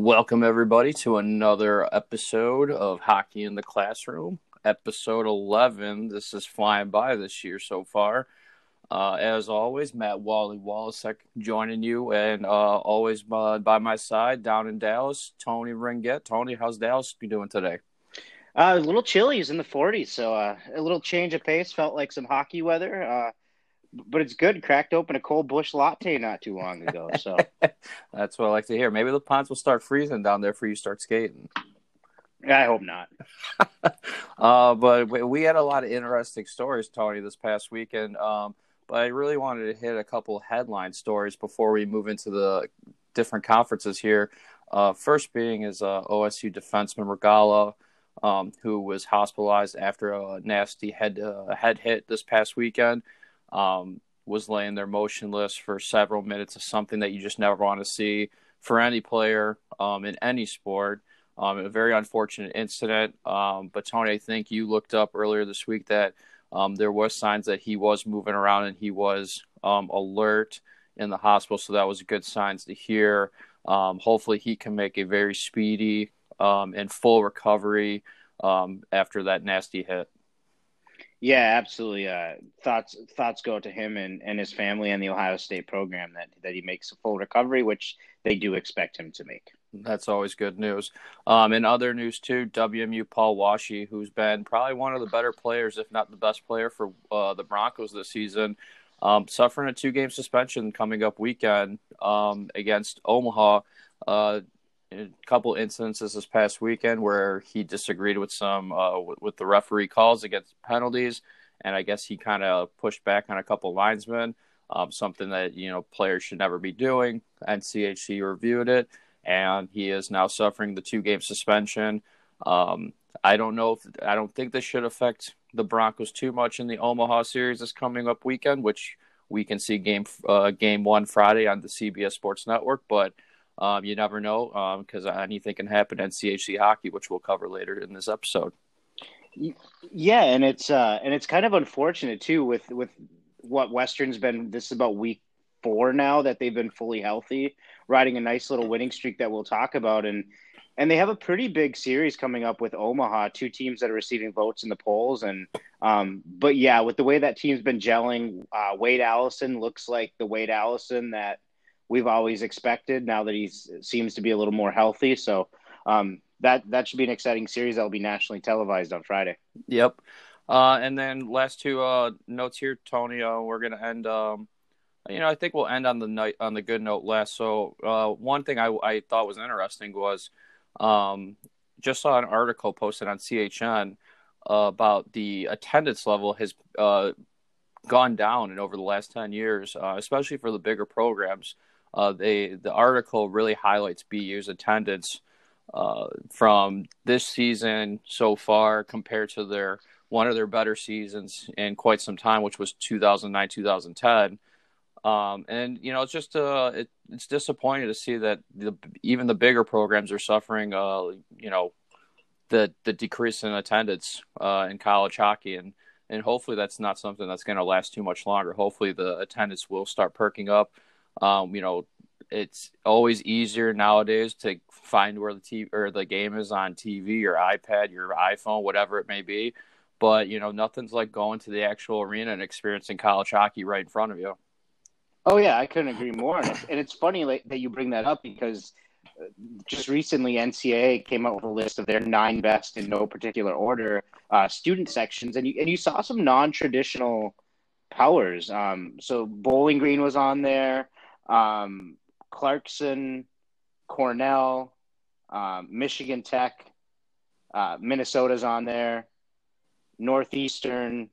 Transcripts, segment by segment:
Welcome, everybody, to another episode of Hockey in the Classroom, episode 11. This is flying by this year so far. Uh, as always, Matt Wally Wallace joining you, and uh, always by, by, my side down in Dallas, Tony Ringett. Tony, how's Dallas be doing today? Uh, a little chilly. It's in the 40s, so uh, a little change of pace. Felt like some hockey weather uh, but it's good. Cracked open a cold Busch Latte not too long ago. So that's what I like to hear. Maybe the ponds will start freezing down there for you start skating. I hope not. uh, but we had a lot of interesting stories, Tony, this past weekend. Um, but I really wanted to hit a couple headline stories before we move into the different conferences here. Uh, first being is uh, OSU defenseman Regala, um, who was hospitalized after a nasty head uh, head hit this past weekend um, was laying there motionless for several minutes of something that you just never want to see for any player um, in any sport. Um, a very unfortunate incident. Um, but Tony, I think you looked up earlier this week that um, there was signs that he was moving around and he was um, alert in the hospital. So that was good signs to hear. Hopefully, he can make a very speedy and full recovery after that nasty hit. Yeah, absolutely. Uh, thoughts thoughts go to him and, and his family and the Ohio State program that that he makes a full recovery, which they do expect him to make. That's always good news. Um, in other news too, WMU Paul Washe, who's been probably one of the better players, if not the best player for uh, the Broncos this season, um, suffering a two-game suspension coming up weekend um, against Omaha. Uh, a couple instances this past weekend where he disagreed with some uh, with, with, the referee calls against penalties, and I guess he kind of pushed back on a couple linesmen, um, something that you know players should never be doing. NCHC reviewed it, and he is now suffering the two game suspension. Um, I don't know if I don't think this should affect the Broncos too much in the Omaha series this coming up weekend, which we can see game uh, game one Friday on the CBS Sports Network, but um, you never know because um, anything can happen in CHC hockey, which we'll cover later in this episode. Yeah, and it's uh, and it's kind of unfortunate too with with what Western's been. This is about week four now that they've been fully healthy, riding a nice little winning streak that we'll talk about, and and they have a pretty big series coming up with Omaha, two teams that are receiving votes in the polls, and um, but yeah, with the way that team's been gelling, uh, Wade Allison looks like the Wade Allison that we've always expected. Now that he seems to be a little more healthy, so um, that that should be an exciting series that will be nationally televised on Friday. Yep. Uh, and then last two uh, notes here, Tony. Uh, we're gonna end. Um, you know, I think we'll end on the night on the good note last. So uh, one thing I, I thought was interesting was um, just saw an article posted on CHN about the attendance level has uh, gone down in over the last 10 years, uh, especially for the bigger programs. Uh, they the article really highlights BU's attendance uh, from this season so far compared to their one of their better seasons in quite some time, which was 2009 2010. Um, and you know, it's just uh, it, it's disappointing to see that the, even the bigger programs are suffering. Uh, you know, the the decrease in attendance uh, in college hockey, and and hopefully that's not something that's going to last too much longer. Hopefully the attendance will start perking up. Um, you know, it's always easier nowadays to find where the TV or the game is on TV, your iPad, your iPhone, whatever it may be. But you know, nothing's like going to the actual arena and experiencing college hockey right in front of you. Oh yeah, I couldn't agree more. And it's, and it's funny like, that you bring that up because uh, just recently NCAA came out with a list of their nine best in no particular order uh, student sections, and you and you saw some non-traditional powers. Um, so Bowling Green was on there um, Clarkson, Cornell, um, Michigan Tech, uh, Minnesota's on there, Northeastern,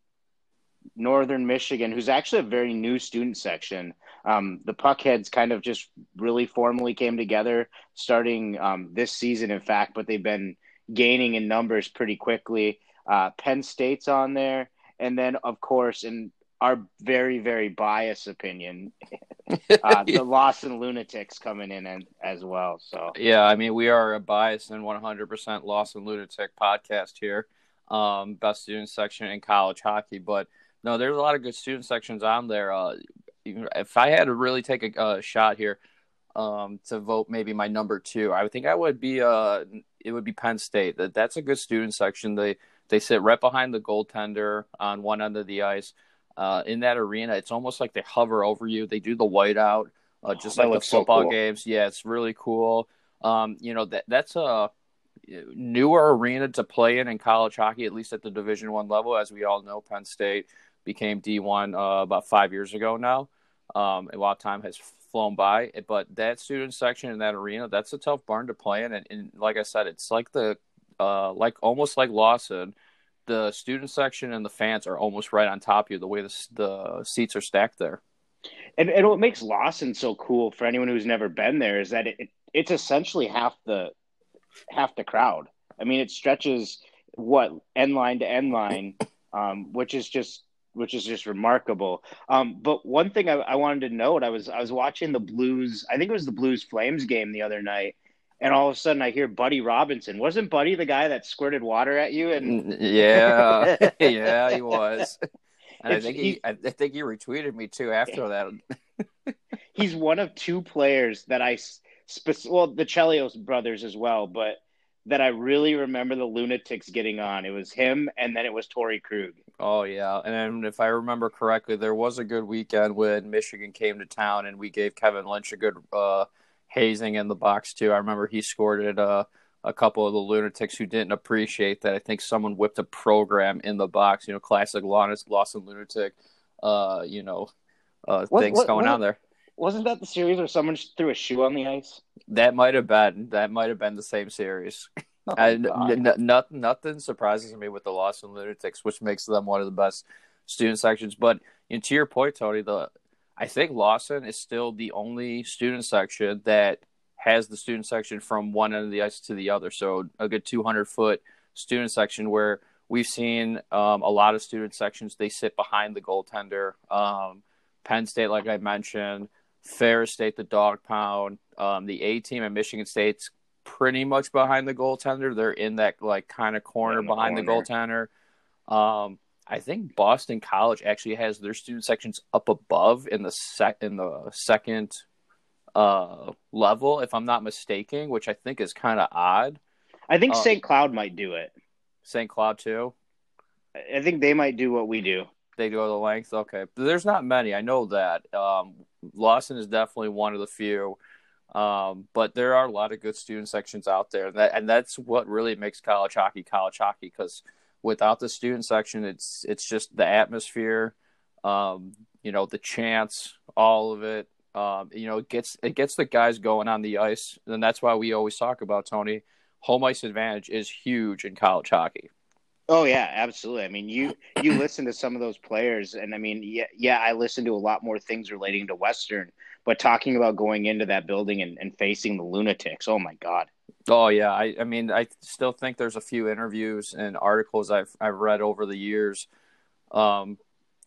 Northern Michigan, who's actually a very new student section. Um, the Puckheads kind of just really formally came together starting um, this season, in fact, but they've been gaining in numbers pretty quickly. Uh, Penn State's on there. And then, of course, in our very, very biased opinion, uh, the Lawson Lunatics coming in and, as well. So yeah, I mean we are a biased and 100% Lawson Lunatic podcast here, um, best student section in college hockey. But no, there's a lot of good student sections on there. Uh, if I had to really take a, a shot here, um, to vote maybe my number two, I would think I would be uh it would be Penn State. That that's a good student section. They they sit right behind the goaltender on one end of the ice. Uh, in that arena, it's almost like they hover over you. They do the whiteout, uh, just That like the looks so football cool. games. Yeah, it's really cool. Um, you know that that's a newer arena to play in in college hockey, at least at the Division One level. As we all know, Penn State became D one uh, about five years ago now. Um, lot of time has flown by, but that student section in that arena, that's a tough barn to play in. And, and like I said, it's like the uh, like almost like Lawson. The student section and the fans are almost right on top of you. The way the the seats are stacked there. And, and what makes Lawson so cool for anyone who's never been there is that it, it's essentially half the half the crowd. I mean, it stretches what end line to end line, um, which is just which is just remarkable. Um, but one thing I, I wanted to note, I was I was watching the Blues. I think it was the Blues Flames game the other night, and all of a sudden I hear Buddy Robinson. Wasn't Buddy the guy that squirted water at you? And yeah, yeah, he was. And I think he- he, I think he retweeted me too after that. he's one of two players that I spe- well the Chelios brothers as well, but that I really remember the Lunatics getting on. It was him, and then it was Torey Krug. Oh yeah, and if I remember correctly, there was a good weekend when Michigan came to town, and we gave Kevin Lynch a good uh, hazing in the box too. I remember he scored it. Uh, a couple of the lunatics who didn't appreciate that. I think someone whipped a program in the box. You know, classic Lawson, Lawson lunatic. Uh, you know, uh, What- things what- going what- on there. Wasn't that the series where someone just threw a shoe on the ice? That might have been that might have been the same series. Oh, God. n- n- nothing, nothing surprises me with the Lawson Lunatics, which makes them one of the best student sections. But you know, to your point, Tony, the I think Lawson is still the only student section that has the student section from one end of the ice to the other. So a good 200 foot student section where we've seen um, a lot of student sections. They sit behind the goaltender. Um, Penn State, like I mentioned, Ferris State, the dog pound, um, the A team, and Michigan State's pretty much behind the goaltender. They're in that like kind of corner the behind corner. the goaltender. Um, I think Boston College actually has their student sections up above in the sec in the second uh level, if I'm not mistaken, which I think is kind of odd. I think Uh, St. Cloud might do it. St. Cloud too. I think they might do what we do. They go the length. Okay, there's not many. I know that. Um, Lawson is definitely one of the few. Um, but there are a lot of good student sections out there, and, that, and that's what really makes college hockey college hockey. Because without the student section, it's it's just the atmosphere, um, you know, the chants, all of it. Um, you know, it gets it gets the guys going on the ice, and that's why we always talk about Tony. Home ice advantage is huge in college hockey. Oh yeah, absolutely. I mean, you you listen to some of those players, and I mean, yeah, yeah, I listen to a lot more things relating to Western, but talking about going into that building and, and facing the lunatics, oh my god. Oh yeah, I, I mean, I still think there's a few interviews and articles I've I've read over the years, um,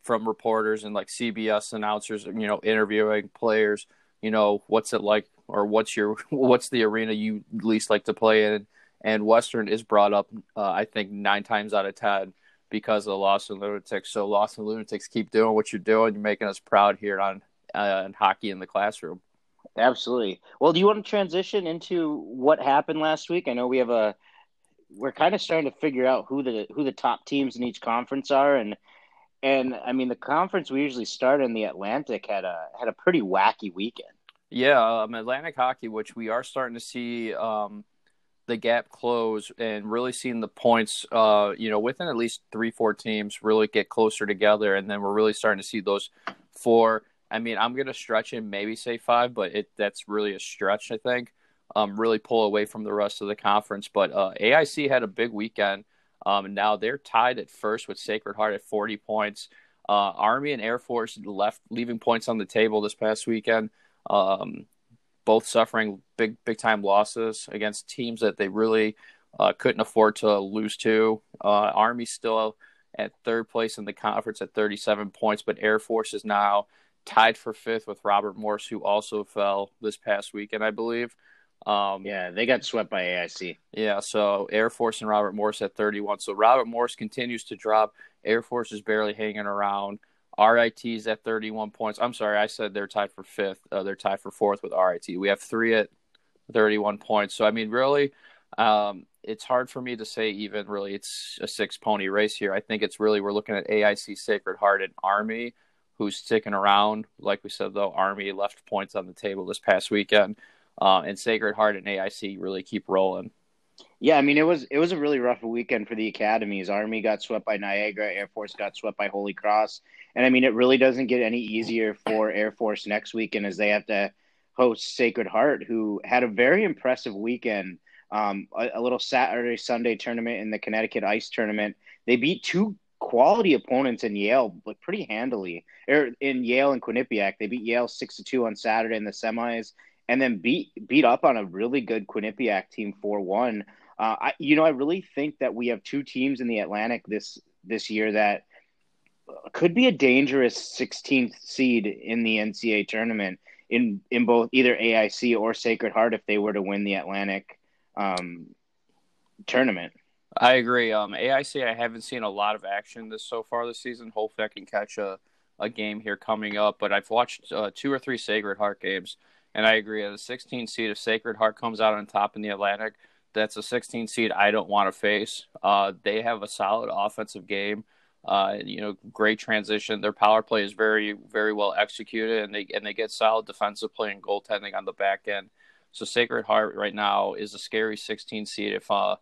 from reporters and like CBS announcers, you know, interviewing players. You know, what's it like, or what's your what's the arena you least like to play in? And Western is brought up, uh, I think, nine times out of ten because of the Lawson Lunatics. So Lawson Lunatics, keep doing what you're doing. You're making us proud here on uh, on hockey in the classroom. Absolutely. Well, do you want to transition into what happened last week? I know we have a we're kind of starting to figure out who the who the top teams in each conference are and and I mean the conference we usually start in the Atlantic had a had a pretty wacky weekend. Yeah, um, Atlantic hockey, which we are starting to see um, the gap close and really seeing the points, uh, you know, within at least three, four teams really get closer together. And then we're really starting to see those four. I mean, I'm to stretch and maybe say five, but it that's really a stretch, I think. Um, really pull away from the rest of the conference. But uh, AIC had a big weekend. Um, and now they're tied at first with Sacred Heart at 40 points. Uh, Army and Air Force left leaving points on the table this past weekend. Um, both suffering big big time losses against teams that they really uh, couldn't afford to lose to. Uh, Army still at third place in the conference at 37 points, but Air Force is now tied for fifth with Robert Morris, who also fell this past weekend, I believe. Um, Yeah, they got swept by AIC. yeah, so Air Force and Robert Morris at 31. So Robert Morris continues to drop. Air Force is barely hanging around. RIT's at 31 points. I'm sorry, I said they're tied for fifth. Uh, they're tied for fourth with RIT. We have three at 31 points. So I mean, really, um, it's hard for me to say even really it's a six pony race here. I think it's really we're looking at AIC Sacred Heart and Army, who's sticking around. Like we said though, Army left points on the table this past weekend, uh, and Sacred Heart and AIC really keep rolling. Yeah, I mean it was it was a really rough weekend for the academies. Army got swept by Niagara, Air Force got swept by Holy Cross, and I mean it really doesn't get any easier for Air Force next weekend as they have to host Sacred Heart, who had a very impressive weekend. Um, a, a, little Saturday Sunday tournament in the Connecticut Ice Tournament. They beat two quality opponents in Yale, but pretty handily. Er, in Yale and Quinnipiac, they beat Yale six to two on Saturday in the semis, and then beat beat up on a really good Quinnipiac team four one. Uh, I, you know, I really think that we have two teams in the Atlantic this this year that could be a dangerous 16th seed in the NCAA tournament in in both either AIC or Sacred Heart if they were to win the Atlantic um, tournament. I agree. Um, AIC, I haven't seen a lot of action this so far this season. Hopefully, I can catch a, a game here coming up. But I've watched uh, two or three Sacred Heart games, and I agree. A 16 seed, if Sacred Heart comes out on top in the Atlantic, that's a 16 seed I don't want to face. Uh, they have a solid offensive game. Uh, you know, great transition. Their power play is very, very well executed, and they and they get solid defensive play and goaltending on the back end. So Sacred Heart right now is a scary 16 seed if uh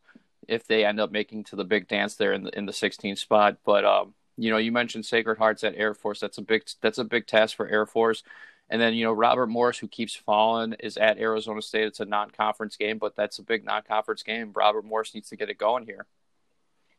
if they end up making to the big dance there in the in the 16 spot. But um, you know, you mentioned Sacred Hearts at Air Force. That's a big that's a big task for Air Force. And then, you know, Robert Morris, who keeps falling, is at Arizona State. It's a non conference game, but that's a big non conference game. Robert Morris needs to get it going here.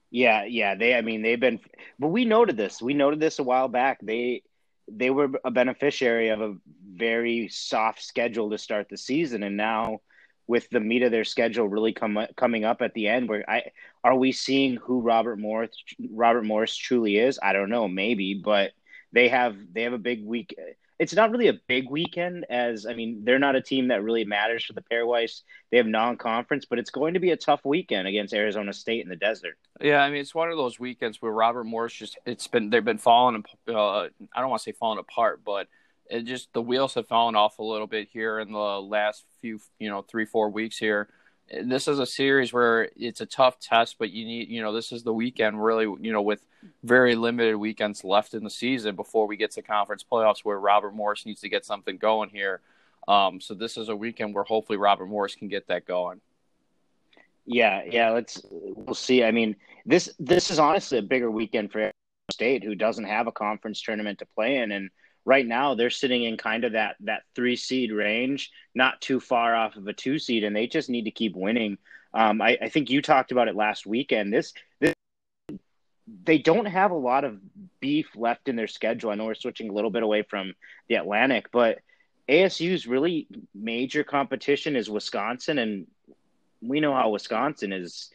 Yeah, yeah. They, I mean, they've been, but we noted this. We noted this a while back. They, they were a beneficiary of a very soft schedule to start the season. And now, with the meat of their schedule really come, coming up at the end, where I are we seeing who Robert Morris Robert Morris truly is? I don't know, maybe, but they have they have a big week it's not really a big weekend as I mean they're not a team that really matters for the Pairwise. They have non-conference, but it's going to be a tough weekend against Arizona State in the desert. Yeah, I mean it's one of those weekends where Robert Morris just it's been they've been falling. Uh, I don't want to say falling apart, but it just the wheels have fallen off a little bit here in the last few you know three four weeks here this is a series where it's a tough test, but you need, you know, this is the weekend really, you know, with very limited weekends left in the season before we get to conference playoffs where Robert Morris needs to get something going here. Um, so this is a weekend where hopefully Robert Morris can get that going. Yeah, yeah, let's we'll see. I mean, this this is honestly a bigger weekend for State who doesn't have a conference tournament to play in and right now they're sitting in kind of that that three seed range, not too far off of a two seed, and they just need to keep winning. Um, I, I, think you talked about it last weekend. This this they don't have a lot of beef left in their schedule. I know we're switching a little bit away from the Atlantic, but ASU's really major competition is Wisconsin, and we know how Wisconsin is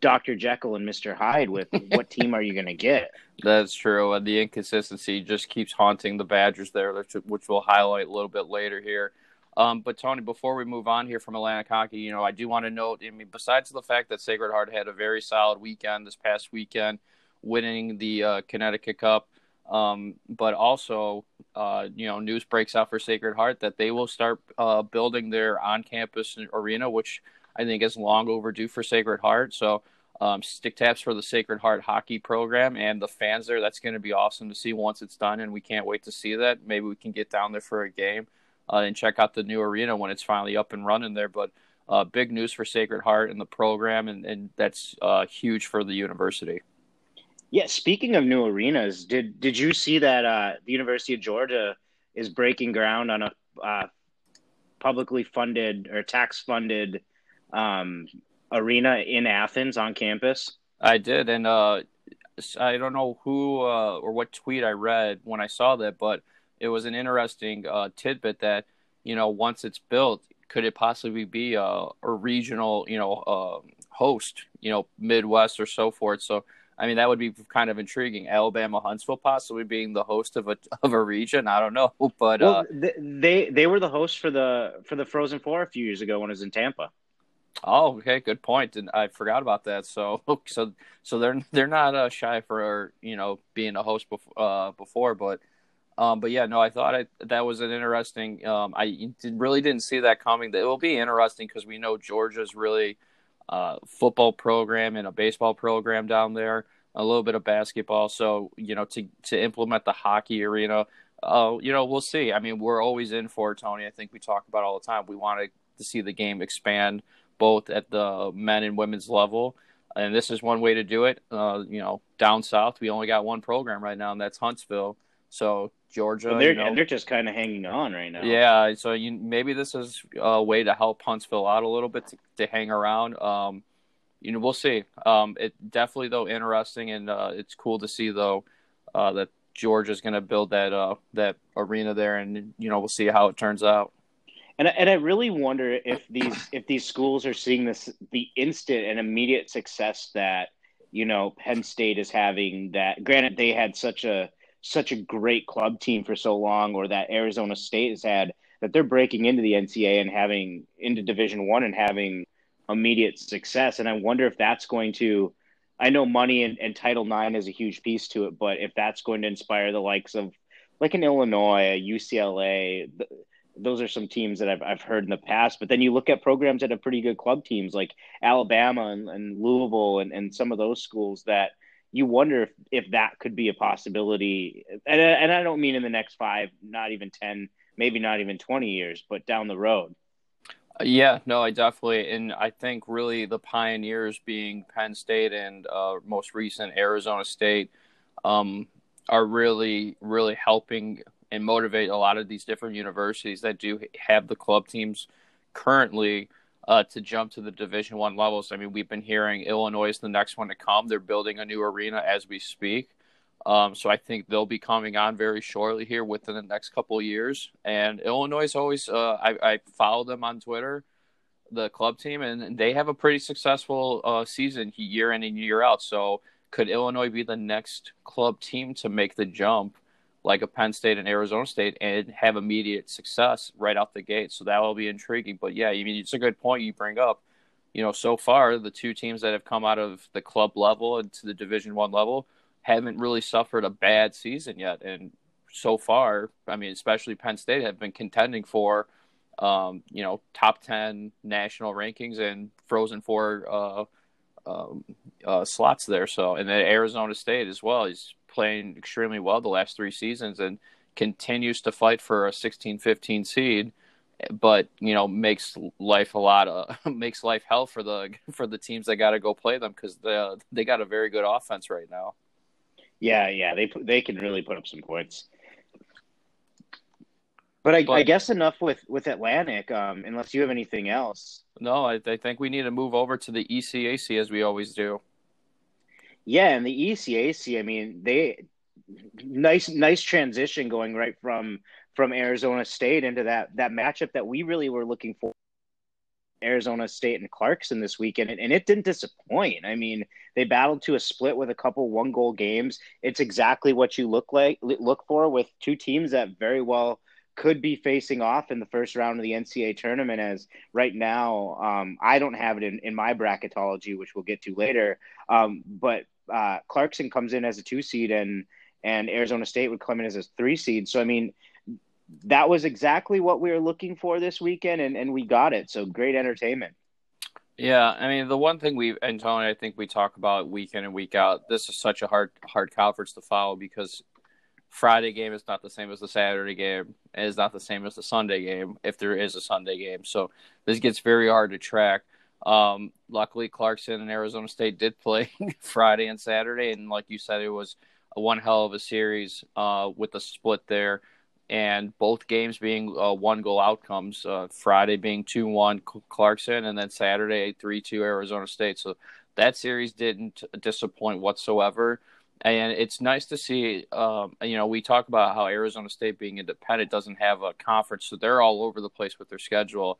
Dr. Jekyll and Mr. Hyde with what team are you going to get? That's true. And the inconsistency just keeps haunting the Badgers there, which we'll highlight a little bit later here. Um, but Tony, before we move on here from Atlantic hockey, you know, I do want to note. I mean, besides the fact that Sacred Heart had a very solid weekend this past weekend, winning the uh, Connecticut Cup, um, but also, uh, you know, news breaks out for Sacred Heart that they will start uh, building their on-campus arena, which I think is long overdue for Sacred Heart. So um, stick taps for the Sacred Heart hockey program and the fans there. That's going to be awesome to see once it's done, and we can't wait to see that. Maybe we can get down there for a game uh, and check out the new arena when it's finally up and running there. But uh, big news for Sacred Heart and the program, and, and that's uh, huge for the university. Yeah, speaking of new arenas, did did you see that uh, the University of Georgia is breaking ground on a uh, publicly funded or tax funded um, arena in Athens on campus? I did, and uh, I don't know who uh, or what tweet I read when I saw that, but it was an interesting uh, tidbit that you know once it's built, could it possibly be a, a regional you know uh, host, you know Midwest or so forth? So. I mean, that would be kind of intriguing. Alabama Huntsville possibly being the host of a of a region. I don't know, but well, uh, they they were the host for the for the Frozen Four a few years ago when it was in Tampa. Oh, okay, good point. And I forgot about that. So, so, so they're they're not uh, shy for you know being a host before, uh, before, but, um, but yeah, no, I thought that was an interesting. Um, I really didn't see that coming. It will be interesting because we know Georgia's really uh, football program and a baseball program down there, a little bit of basketball. So, you know, to to implement the hockey arena, uh, you know, we'll see. I mean, we're always in for it, Tony. I think we talk about all the time. We want to see the game expand both at the men and women's level. And this is one way to do it. Uh, you know, down south, we only got one program right now, and that's Huntsville. So Georgia, well, they're you know, they're just kind of hanging on right now. Yeah, so you maybe this is a way to help Huntsville out a little bit to, to hang around. Um, you know, we'll see. Um, it definitely though interesting, and uh, it's cool to see though uh, that Georgia's going to build that uh, that arena there, and you know we'll see how it turns out. And and I really wonder if these if these schools are seeing this the instant and immediate success that you know Penn State is having. That granted they had such a such a great club team for so long, or that Arizona State has had that they're breaking into the NCAA and having into Division One and having immediate success. And I wonder if that's going to. I know money and, and Title IX is a huge piece to it, but if that's going to inspire the likes of like an Illinois, UCLA, those are some teams that I've, I've heard in the past. But then you look at programs that have pretty good club teams like Alabama and, and Louisville and, and some of those schools that you wonder if, if that could be a possibility. And, and I don't mean in the next five, not even 10, maybe not even 20 years, but down the road. Yeah, no, I definitely, and I think really the pioneers being Penn State and uh, most recent Arizona State um, are really, really helping and motivate a lot of these different universities that do have the club teams currently uh, to jump to the Division One levels. I mean, we've been hearing Illinois is the next one to come. They're building a new arena as we speak. Um, so I think they'll be coming on very shortly here within the next couple of years. And Illinois is always, uh, I, I follow them on Twitter, the club team, and they have a pretty successful uh, season year in and year out. So could Illinois be the next club team to make the jump? Like a Penn State and Arizona State and have immediate success right out the gate. So that will be intriguing. But yeah, I mean, it's a good point you bring up. You know, so far the two teams that have come out of the club level and to the Division One level haven't really suffered a bad season yet. And so far, I mean, especially Penn State have been contending for, um, you know, top ten national rankings and Frozen Four uh, um, uh, slots there. So, and then Arizona State as well is playing extremely well the last three seasons and continues to fight for a 16 15 seed but you know makes life a lot of makes life hell for the for the teams that got to go play them because they they got a very good offense right now yeah yeah they they can really put up some points but I, but, I guess enough with with Atlantic. Um, unless you have anything else. No, I, I think we need to move over to the ECAC as we always do. Yeah, and the ECAC, I mean, they nice nice transition going right from from Arizona State into that that matchup that we really were looking for. Arizona State and Clarkson this weekend, and, and it didn't disappoint. I mean, they battled to a split with a couple one goal games. It's exactly what you look like look for with two teams that very well could be facing off in the first round of the NCAA tournament. As right now, um, I don't have it in, in my bracketology, which we'll get to later. Um, but uh, Clarkson comes in as a two seed and and Arizona State would come in as a three seed. So I mean, that was exactly what we were looking for this weekend, and and we got it. So great entertainment. Yeah, I mean the one thing we and Tony, I think we talk about week in and week out. This is such a hard hard conference to follow because Friday game is not the same as the Saturday game, and is not the same as the Sunday game if there is a Sunday game. So this gets very hard to track. Um, luckily, Clarkson and Arizona State did play Friday and Saturday, and like you said, it was a one hell of a series uh, with the split there, and both games being uh, one goal outcomes. Uh, Friday being two one Clarkson, and then Saturday three two Arizona State. So that series didn't disappoint whatsoever. And it's nice to see, um, you know, we talk about how Arizona State being independent doesn't have a conference, so they're all over the place with their schedule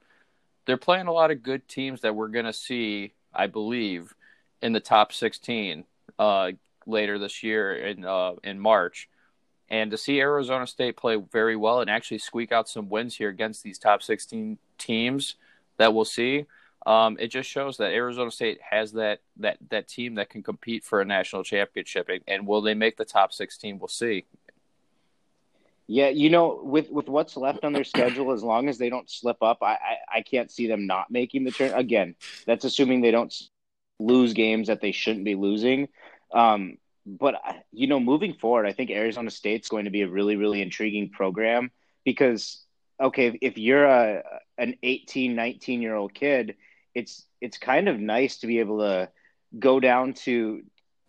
they're playing a lot of good teams that we're going to see, I believe, in the top 16 uh, later this year in uh, in March. And to see Arizona State play very well and actually squeak out some wins here against these top 16 teams that we'll see, um, it just shows that Arizona State has that that that team that can compete for a national championship. And will they make the top sixteen? We'll see. Yeah, you know, with with what's left on their schedule, as long as they don't slip up, I I, I can't see them not making the turn. Again, that's assuming they don't lose games that they shouldn't be losing. Um, but you know, moving forward, I think Arizona State's going to be a really really intriguing program because okay, if you're a an 18, 19 year old kid it's it's kind of nice to be able to go down to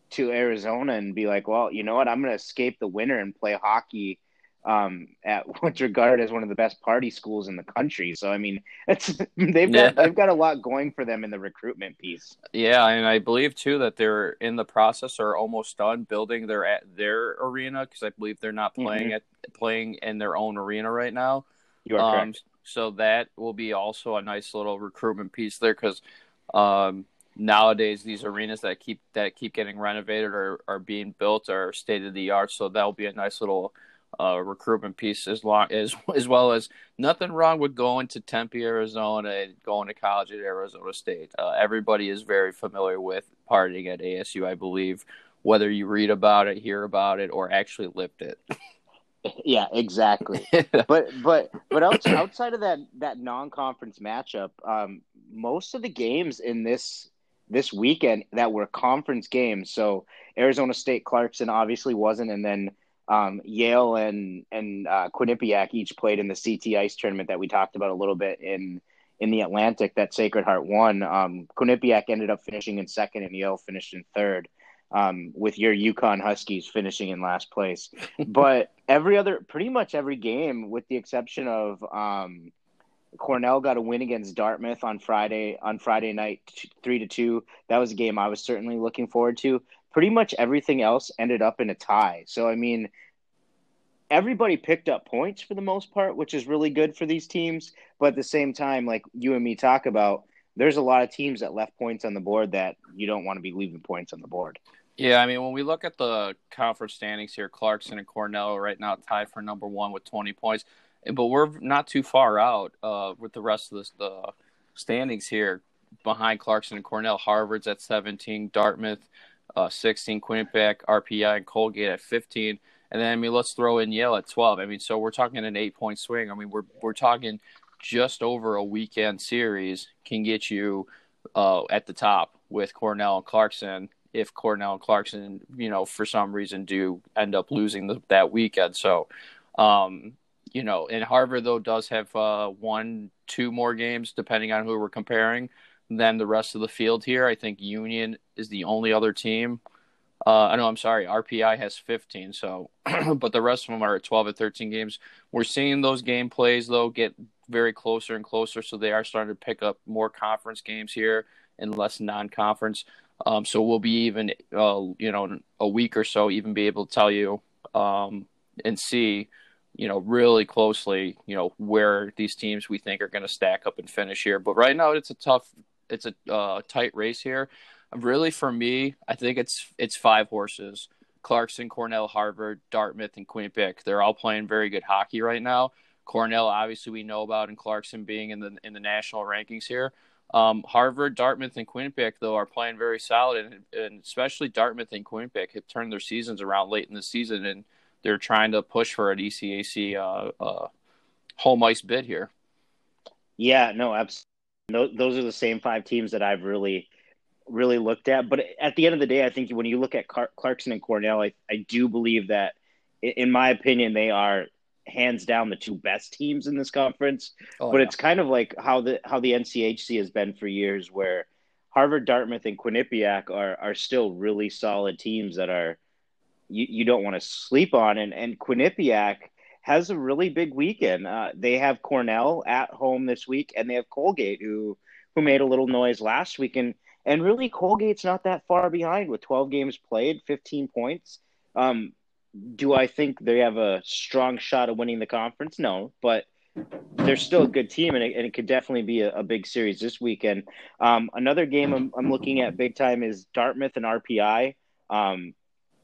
to Arizona and be like, well, you know what, I'm going to escape the winter and play hockey um, at what's regarded as one of the best party schools in the country. So I mean, it's they've got they've got a lot going for them in the recruitment piece. Yeah, and I believe too that they're in the process or almost done building their at their arena because I believe they're not playing mm-hmm. at playing in their own arena right now. You are um, correct. So that will be also a nice little recruitment piece there because um, nowadays these arenas that keep that keep getting renovated or are being built are state of the art. So that will be a nice little uh, recruitment piece as long as as well as nothing wrong with going to Tempe, Arizona, and going to college at Arizona State. Uh, everybody is very familiar with partying at ASU, I believe, whether you read about it, hear about it, or actually lived it. Yeah, exactly. but but but outside of that that non-conference matchup, um, most of the games in this this weekend that were conference games. So Arizona State Clarkson obviously wasn't, and then um, Yale and and uh, Quinnipiac each played in the CT Ice tournament that we talked about a little bit in in the Atlantic that Sacred Heart won. Um, Quinnipiac ended up finishing in second, and Yale finished in third um, with your UConn Huskies finishing in last place. but every other, pretty much every game, with the exception of um, Cornell, got a win against Dartmouth on Friday on Friday night, three to two. That was a game I was certainly looking forward to. Pretty much everything else ended up in a tie. So I mean, everybody picked up points for the most part, which is really good for these teams. But at the same time, like you and me talk about, there's a lot of teams that left points on the board that you don't want to be leaving points on the board. Yeah, I mean, when we look at the conference standings here, Clarkson and Cornell right now tied for number one with 20 points, but we're not too far out uh, with the rest of the, the standings here behind Clarkson and Cornell. Harvard's at 17, Dartmouth uh, 16, Quinnipiac, RPI, and Colgate at 15. And then, I mean, let's throw in Yale at 12. I mean, so we're talking an eight point swing. I mean, we're, we're talking just over a weekend series can get you uh, at the top with Cornell and Clarkson if Cornell and Clarkson, you know, for some reason do end up losing the, that weekend. So, um, you know, and Harvard though does have uh, one, two more games depending on who we're comparing than the rest of the field here. I think Union is the only other team. Uh, I know, I'm sorry, RPI has 15. So, but the rest of them are at 12 or 13 games. We're seeing those game plays though get very closer and closer. So they are starting to pick up more conference games here and less non-conference. Um, so we'll be even, uh, you know, a week or so, even be able to tell you um, and see, you know, really closely, you know, where these teams we think are going to stack up and finish here. But right now, it's a tough, it's a uh, tight race here. Really, for me, I think it's it's five horses: Clarkson, Cornell, Harvard, Dartmouth, and Quinnipiac. They're all playing very good hockey right now. Cornell, obviously, we know about, and Clarkson being in the in the national rankings here. Um, Harvard, Dartmouth, and Quinnipiac though are playing very solid, and, and, especially Dartmouth and Quinnipiac have turned their seasons around late in the season, and they're trying to push for an ECAC uh, uh, home ice bid here. Yeah, no, absolutely. Those are the same five teams that I've really, really looked at. But at the end of the day, I think when you look at Clarkson and Cornell, I, I do believe that, in my opinion, they are hands down the two best teams in this conference. Oh, but yeah. it's kind of like how the how the NCHC has been for years, where Harvard, Dartmouth, and Quinnipiac are are still really solid teams that are you, you don't want to sleep on. And and Quinnipiac has a really big weekend. Uh, they have Cornell at home this week, and they have Colgate who who made a little noise last week. And and really, Colgate's not that far behind with 12 games played, 15 points. Um, do I think they have a strong shot of winning the conference? No, but they're still a good team, and it, and it could definitely be a, a big series this weekend. Um, another game I'm, I'm, looking at big time is Dartmouth and RPI. Um,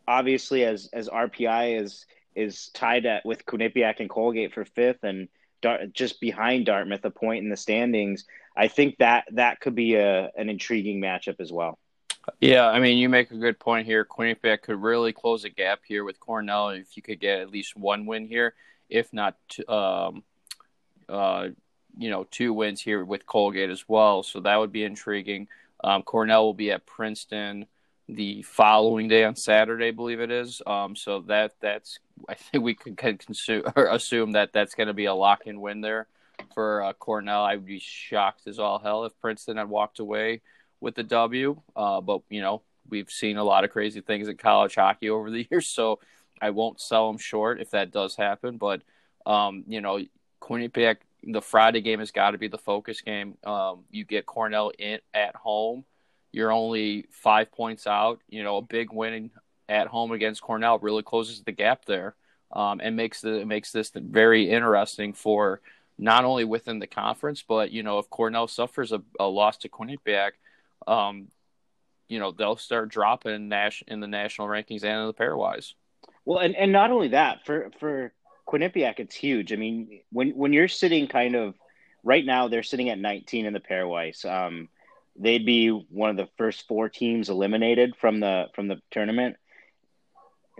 obviously, as as RPI is is tied at with Quinnipiac and Colgate for fifth, and Dart, just behind Dartmouth, a point in the standings. I think that that could be a an intriguing matchup as well. Yeah, I mean, you make a good point here. Quinnipiac could really close a gap here with Cornell if you could get at least one win here, if not, um, uh, you know, two wins here with Colgate as well. So that would be intriguing. Um, Cornell will be at Princeton the following day on Saturday, I believe it is. Um, so that that's I think we can, could consume, assume that that's going to be a lock in win there for uh, Cornell. I would be shocked as all hell if Princeton had walked away with the W. Uh, but you know we've seen a lot of crazy things in college hockey over the years, so I won't sell them short if that does happen. But um, you know Quinnipiac, the Friday game has got to be the focus game. Um, you get Cornell in at home you're only five points out. You know, a big win at home against Cornell really closes the gap there, um, and makes the makes this very interesting for not only within the conference, but you know, if Cornell suffers a, a loss to Quinnipiac, um, you know, they'll start dropping Nash in the national rankings and in the pairwise. Well, and, and not only that, for for Quinnipiac, it's huge. I mean, when when you're sitting kind of right now, they're sitting at 19 in the pairwise. Um, they'd be one of the first four teams eliminated from the from the tournament.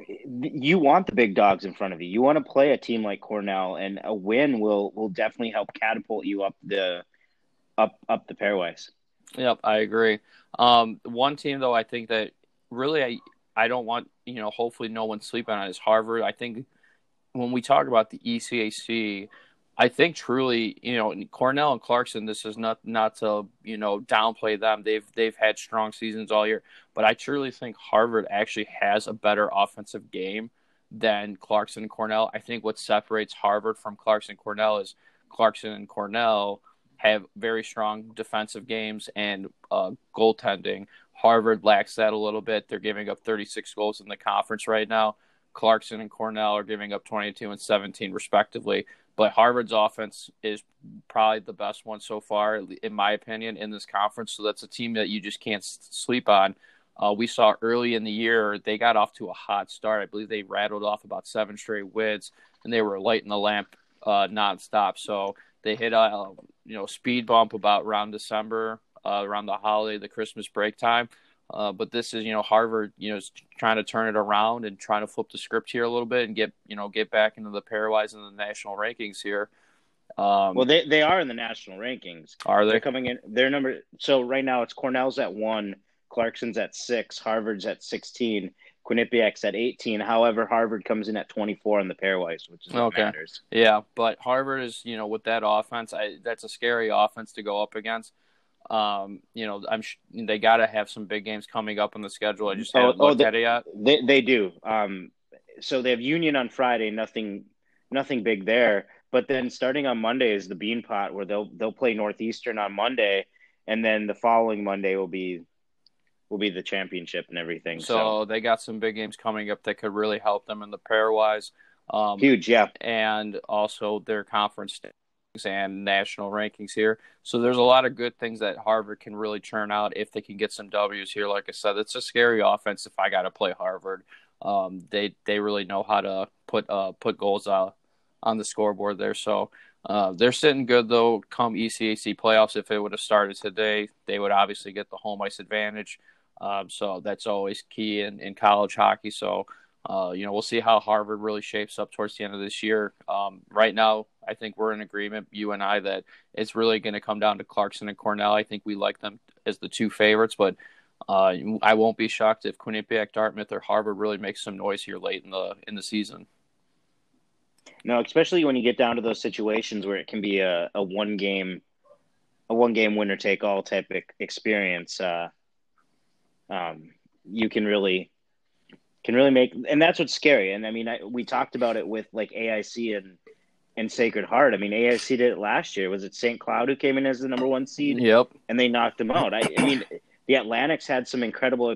You want the big dogs in front of you. You want to play a team like Cornell, and a win will will definitely help catapult you up the up up the pairwise. Yep, I agree. Um, one team though, I think that really I I don't want you know hopefully no one's sleeping on is Harvard. I think when we talk about the ECAC, I think truly, you know, Cornell and Clarkson. This is not not to you know downplay them. They've they've had strong seasons all year, but I truly think Harvard actually has a better offensive game than Clarkson and Cornell. I think what separates Harvard from Clarkson and Cornell is Clarkson and Cornell have very strong defensive games and uh, goaltending. Harvard lacks that a little bit. They're giving up 36 goals in the conference right now. Clarkson and Cornell are giving up 22 and 17 respectively. But Harvard's offense is probably the best one so far, in my opinion, in this conference. So that's a team that you just can't sleep on. Uh, we saw early in the year they got off to a hot start. I believe they rattled off about seven straight wins, and they were lighting the lamp uh, nonstop. So they hit a you know speed bump about around December, uh, around the holiday, the Christmas break time. Uh, but this is, you know, Harvard, you know, is trying to turn it around and trying to flip the script here a little bit and get, you know, get back into the pairwise in the national rankings here. Um, well, they, they are in the national rankings. Are they They're coming in? Their number. So right now it's Cornell's at one, Clarkson's at six, Harvard's at sixteen, Quinnipiac's at eighteen. However, Harvard comes in at twenty four in the pairwise, which is what okay. matters. Yeah, but Harvard is, you know, with that offense, I, that's a scary offense to go up against. Um, you know, I'm sh- they got to have some big games coming up on the schedule. I just haven't oh, looked they, at it yet. They they do. Um, so they have Union on Friday. Nothing nothing big there. But then starting on Monday is the Beanpot, where they'll they'll play Northeastern on Monday, and then the following Monday will be will be the championship and everything. So, so. they got some big games coming up that could really help them in the pairwise. Um, Huge, yeah, and also their conference and national rankings here. So there's a lot of good things that Harvard can really churn out if they can get some W's here. Like I said, it's a scary offense if I got to play Harvard. Um, they they really know how to put uh, put goals uh, on the scoreboard there. So uh, they're sitting good though. Come ECAC playoffs, if it would have started today, they would obviously get the home ice advantage. Um, so that's always key in, in college hockey. So uh, you know, we'll see how Harvard really shapes up towards the end of this year. Um, right now, I think we're in agreement, you and I, that it's really going to come down to Clarkson and Cornell. I think we like them as the two favorites, but uh, I won't be shocked if Quinnipiac, Dartmouth, or Harvard really makes some noise here late in the in the season. No, especially when you get down to those situations where it can be a, a one game, a one game winner take all type experience. Uh, um, you can really can really make, and that's what's scary. And I mean, I, we talked about it with like AIC and and Sacred Heart. I mean, AIC did it last year. Was it St. Cloud who came in as the number one seed? Yep. And they knocked them out. I, I mean, the Atlantics had some incredible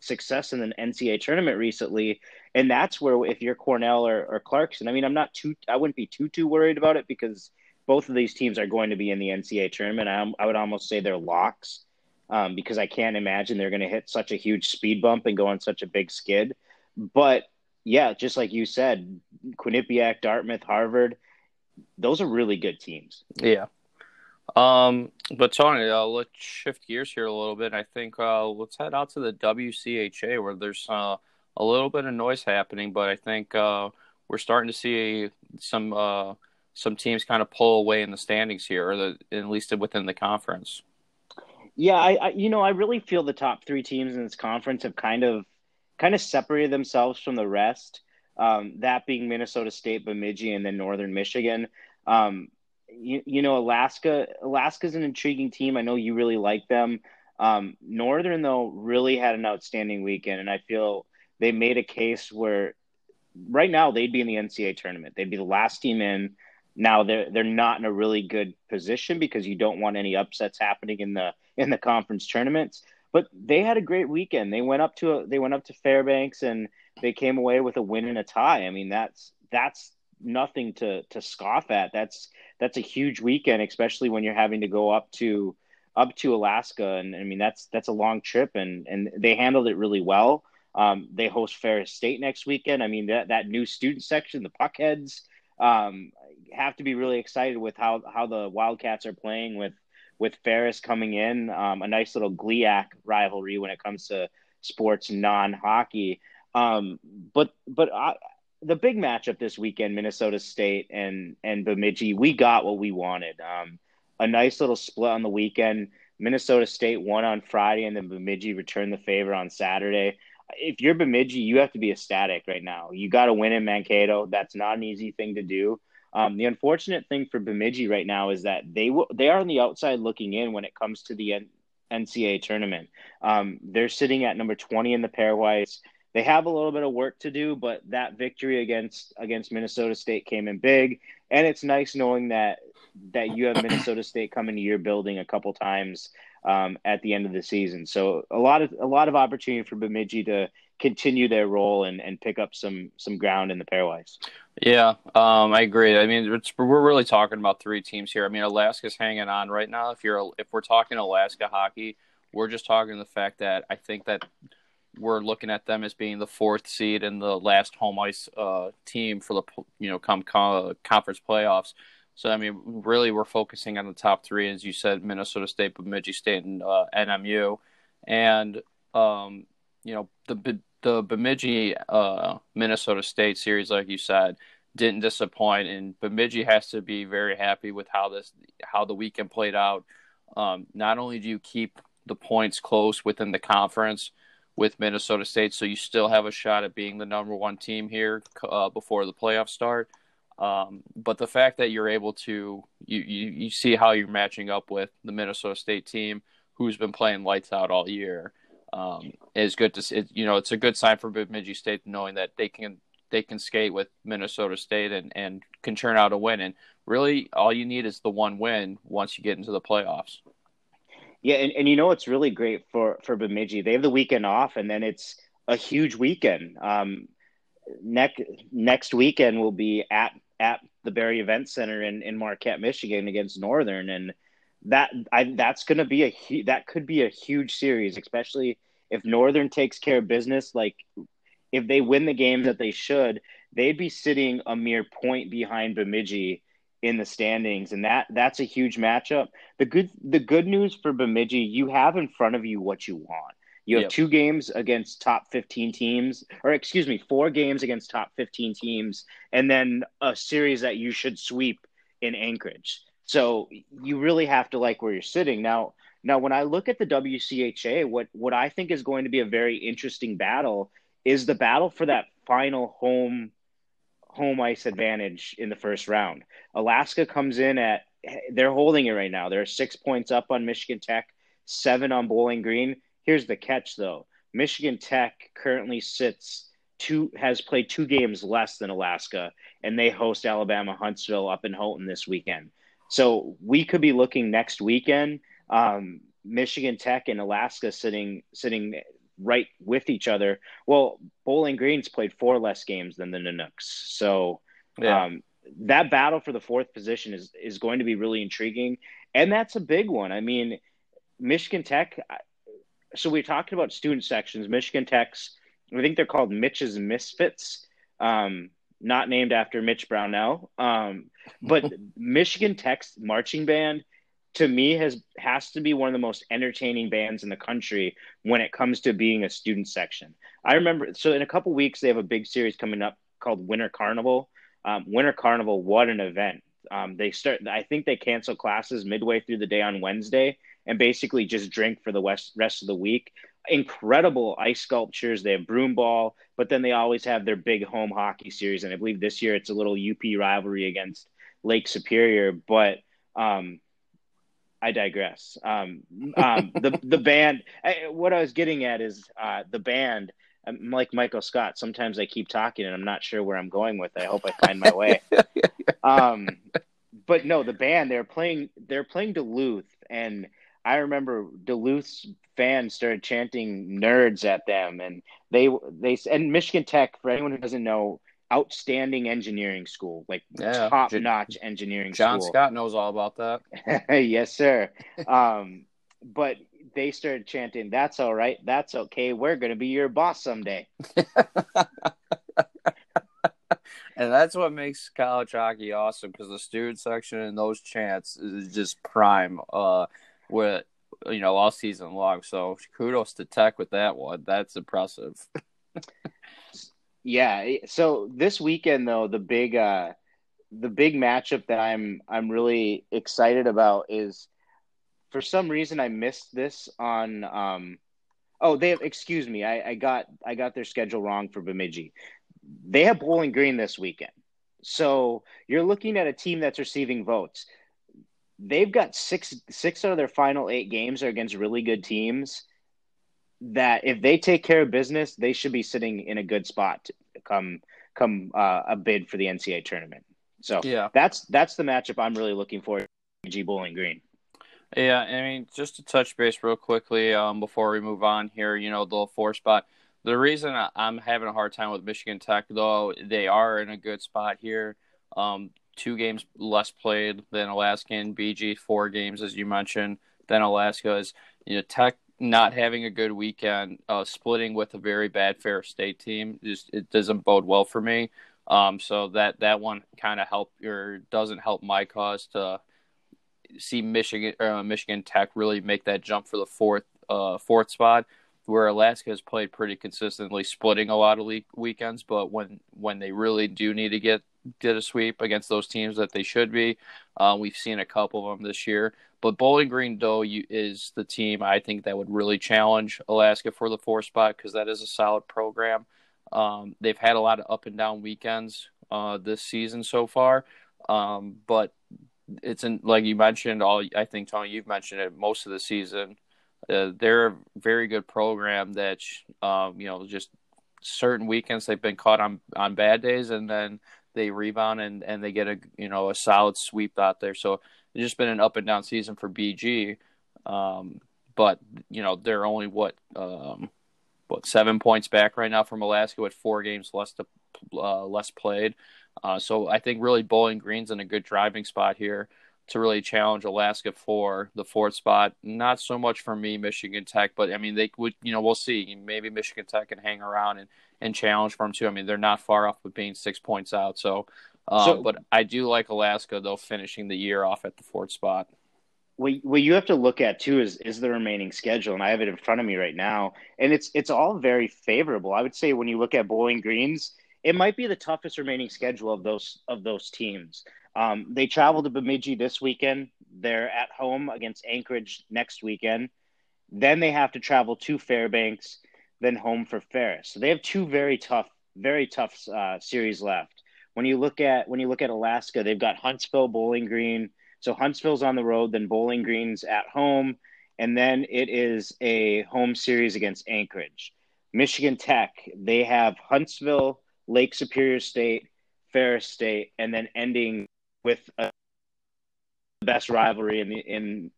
success in the NCAA tournament recently, and that's where if you're Cornell or, or Clarkson, I mean, I'm not too, I wouldn't be too too worried about it because both of these teams are going to be in the NCAA tournament. I, I would almost say they're locks um, because I can't imagine they're going to hit such a huge speed bump and go on such a big skid. But yeah, just like you said, Quinnipiac, Dartmouth, Harvard, those are really good teams. Yeah. Um, but Tony, uh, let's shift gears here a little bit. I think uh, let's head out to the WCHA where there's uh, a little bit of noise happening, but I think uh, we're starting to see some uh, some teams kind of pull away in the standings here, or the, at least within the conference. Yeah, I, I you know I really feel the top three teams in this conference have kind of kind of separated themselves from the rest. Um, that being Minnesota State, Bemidji, and then Northern Michigan. Um, you, you know, Alaska. Alaska's an intriguing team. I know you really like them. Um, Northern though really had an outstanding weekend, and I feel they made a case where right now they'd be in the NCAA tournament. They'd be the last team in. Now they're they're not in a really good position because you don't want any upsets happening in the in the conference tournaments. But they had a great weekend. They went up to a, they went up to Fairbanks and they came away with a win and a tie. I mean that's that's nothing to to scoff at. That's that's a huge weekend, especially when you're having to go up to up to Alaska. And I mean that's that's a long trip and and they handled it really well. Um, they host Ferris State next weekend. I mean that that new student section, the Puckheads, um, have to be really excited with how how the Wildcats are playing with with Ferris coming in. Um, a nice little GLIAC rivalry when it comes to sports non hockey. Um, but but I, the big matchup this weekend, Minnesota State and and Bemidji, we got what we wanted. Um, a nice little split on the weekend. Minnesota State won on Friday, and then Bemidji returned the favor on Saturday. If you're Bemidji, you have to be ecstatic right now. You got to win in Mankato. That's not an easy thing to do. Um, the unfortunate thing for Bemidji right now is that they w- they are on the outside looking in when it comes to the N- NCAA tournament. Um, they're sitting at number 20 in the pairwise. They have a little bit of work to do, but that victory against against Minnesota State came in big, and it's nice knowing that that you have Minnesota State coming to your building a couple times um, at the end of the season. So a lot of a lot of opportunity for Bemidji to continue their role and, and pick up some some ground in the pairwise. Yeah, um, I agree. I mean, we're really talking about three teams here. I mean, Alaska's hanging on right now. If you're if we're talking Alaska hockey, we're just talking the fact that I think that we're looking at them as being the fourth seed and the last home ice uh, team for the you know come conference playoffs. So I mean, really, we're focusing on the top three, as you said, Minnesota State, Bemidji State, and uh, NMU, and um, you know the the Bemidji uh, Minnesota State series, like you said, didn't disappoint, and Bemidji has to be very happy with how this how the weekend played out. Um, not only do you keep the points close within the conference with Minnesota State, so you still have a shot at being the number one team here uh, before the playoffs start. Um, but the fact that you're able to you, you you see how you're matching up with the Minnesota State team, who's been playing lights out all year um, is good to see. It, you know, it's a good sign for Bemidji State knowing that they can they can skate with Minnesota State and and can turn out a win. And really, all you need is the one win once you get into the playoffs. Yeah, and, and you know what's really great for for Bemidji? They have the weekend off, and then it's a huge weekend. Um, next next weekend will be at at the Berry Event Center in in Marquette, Michigan, against Northern, and that I that's going to be a that could be a huge series, especially if Northern takes care of business. Like if they win the game that they should, they'd be sitting a mere point behind Bemidji in the standings, and that that's a huge matchup. The good the good news for Bemidji, you have in front of you what you want. You have yep. two games against top 15 teams, or excuse me, four games against top 15 teams, and then a series that you should sweep in Anchorage. So you really have to like where you're sitting. Now, now when I look at the WCHA, what what I think is going to be a very interesting battle is the battle for that final home home ice advantage in the first round. Alaska comes in at they're holding it right now. They're 6 points up on Michigan Tech, 7 on Bowling Green. Here's the catch though. Michigan Tech currently sits two has played two games less than Alaska and they host Alabama Huntsville up in Houghton this weekend. So we could be looking next weekend, um, Michigan Tech and Alaska sitting sitting right with each other. Well, Bowling Green's played four less games than the Nanooks, so yeah. um, that battle for the fourth position is is going to be really intriguing, and that's a big one. I mean, Michigan Tech. So we talked about student sections. Michigan Tech's, I think they're called Mitch's Misfits. Um, not named after Mitch Brownell. Um, but Michigan Tech's marching band to me has has to be one of the most entertaining bands in the country when it comes to being a student section. I remember so in a couple weeks they have a big series coming up called Winter Carnival. Um, Winter Carnival, what an event! Um, they start. I think they cancel classes midway through the day on Wednesday and basically just drink for the west, rest of the week. Incredible ice sculptures. They have broom ball, but then they always have their big home hockey series. And I believe this year it's a little UP rivalry against Lake Superior. But um, I digress. Um, um, the the band. I, what I was getting at is uh, the band. I'm like Michael Scott. Sometimes I keep talking and I'm not sure where I'm going with. It. I hope I find my way. um, but no, the band they're playing. They're playing Duluth, and I remember Duluth's fans started chanting "nerds" at them, and they they and Michigan Tech. For anyone who doesn't know, outstanding engineering school, like yeah. top notch engineering John school. Scott knows all about that. yes, sir. um, but they started chanting, "That's all right. That's okay. We're going to be your boss someday." and that's what makes college hockey awesome because the student section and those chants is just prime. Uh, with you know all season long. So kudos to Tech with that one. That's impressive. yeah. So this weekend though, the big uh the big matchup that I'm I'm really excited about is for some reason I missed this on um oh they have excuse me I, I got I got their schedule wrong for Bemidji. They have Bowling Green this weekend. So you're looking at a team that's receiving votes they've got six six out of their final eight games are against really good teams that if they take care of business, they should be sitting in a good spot to come come uh, a bid for the NCAA tournament. So yeah, that's that's the matchup I'm really looking for. G Bowling Green. Yeah, I mean, just to touch base real quickly um, before we move on here, you know, the four spot. The reason I'm having a hard time with Michigan Tech, though, they are in a good spot here. Um, two games less played than Alaska and BG, four games as you mentioned. Then Alaska is you know Tech not having a good weekend, uh, splitting with a very bad Ferris State team. Just it doesn't bode well for me. Um, so that that one kind of help or doesn't help my cause to see Michigan uh, Michigan Tech really make that jump for the fourth uh, fourth spot. Where Alaska has played pretty consistently, splitting a lot of le- weekends, but when when they really do need to get did a sweep against those teams that they should be. Uh, we've seen a couple of them this year. But Bowling Green, though, you, is the team I think that would really challenge Alaska for the four spot because that is a solid program. Um, they've had a lot of up and down weekends uh, this season so far, um, but it's in, like you mentioned. All I think Tony, you've mentioned it most of the season. Uh, they're a very good program that um, you know just certain weekends they've been caught on on bad days, and then they rebound and, and they get a you know a solid sweep out there. So it's just been an up and down season for BG. Um, but you know they're only what um, what seven points back right now from Alaska with four games less to uh, less played. Uh, so I think really Bowling Green's in a good driving spot here to really challenge Alaska for the fourth spot. Not so much for me, Michigan Tech, but I mean they would you know we'll see. Maybe Michigan Tech can hang around and and challenge for them too. I mean, they're not far off with being six points out. So, uh, so but I do like Alaska though finishing the year off at the fourth spot. What, what you have to look at too is is the remaining schedule, and I have it in front of me right now, and it's it's all very favorable. I would say when you look at Bowling Greens, it might be the toughest remaining schedule of those of those teams. Um, they travel to Bemidji this weekend. They're at home against Anchorage next weekend. Then they have to travel to Fairbanks then home for Ferris. So they have two very tough, very tough uh, series left. When you look at when you look at Alaska, they've got Huntsville, Bowling Green. So Huntsville's on the road, then Bowling Green's at home, and then it is a home series against Anchorage. Michigan Tech, they have Huntsville, Lake Superior State, Ferris State, and then ending with a, the best rivalry in the in.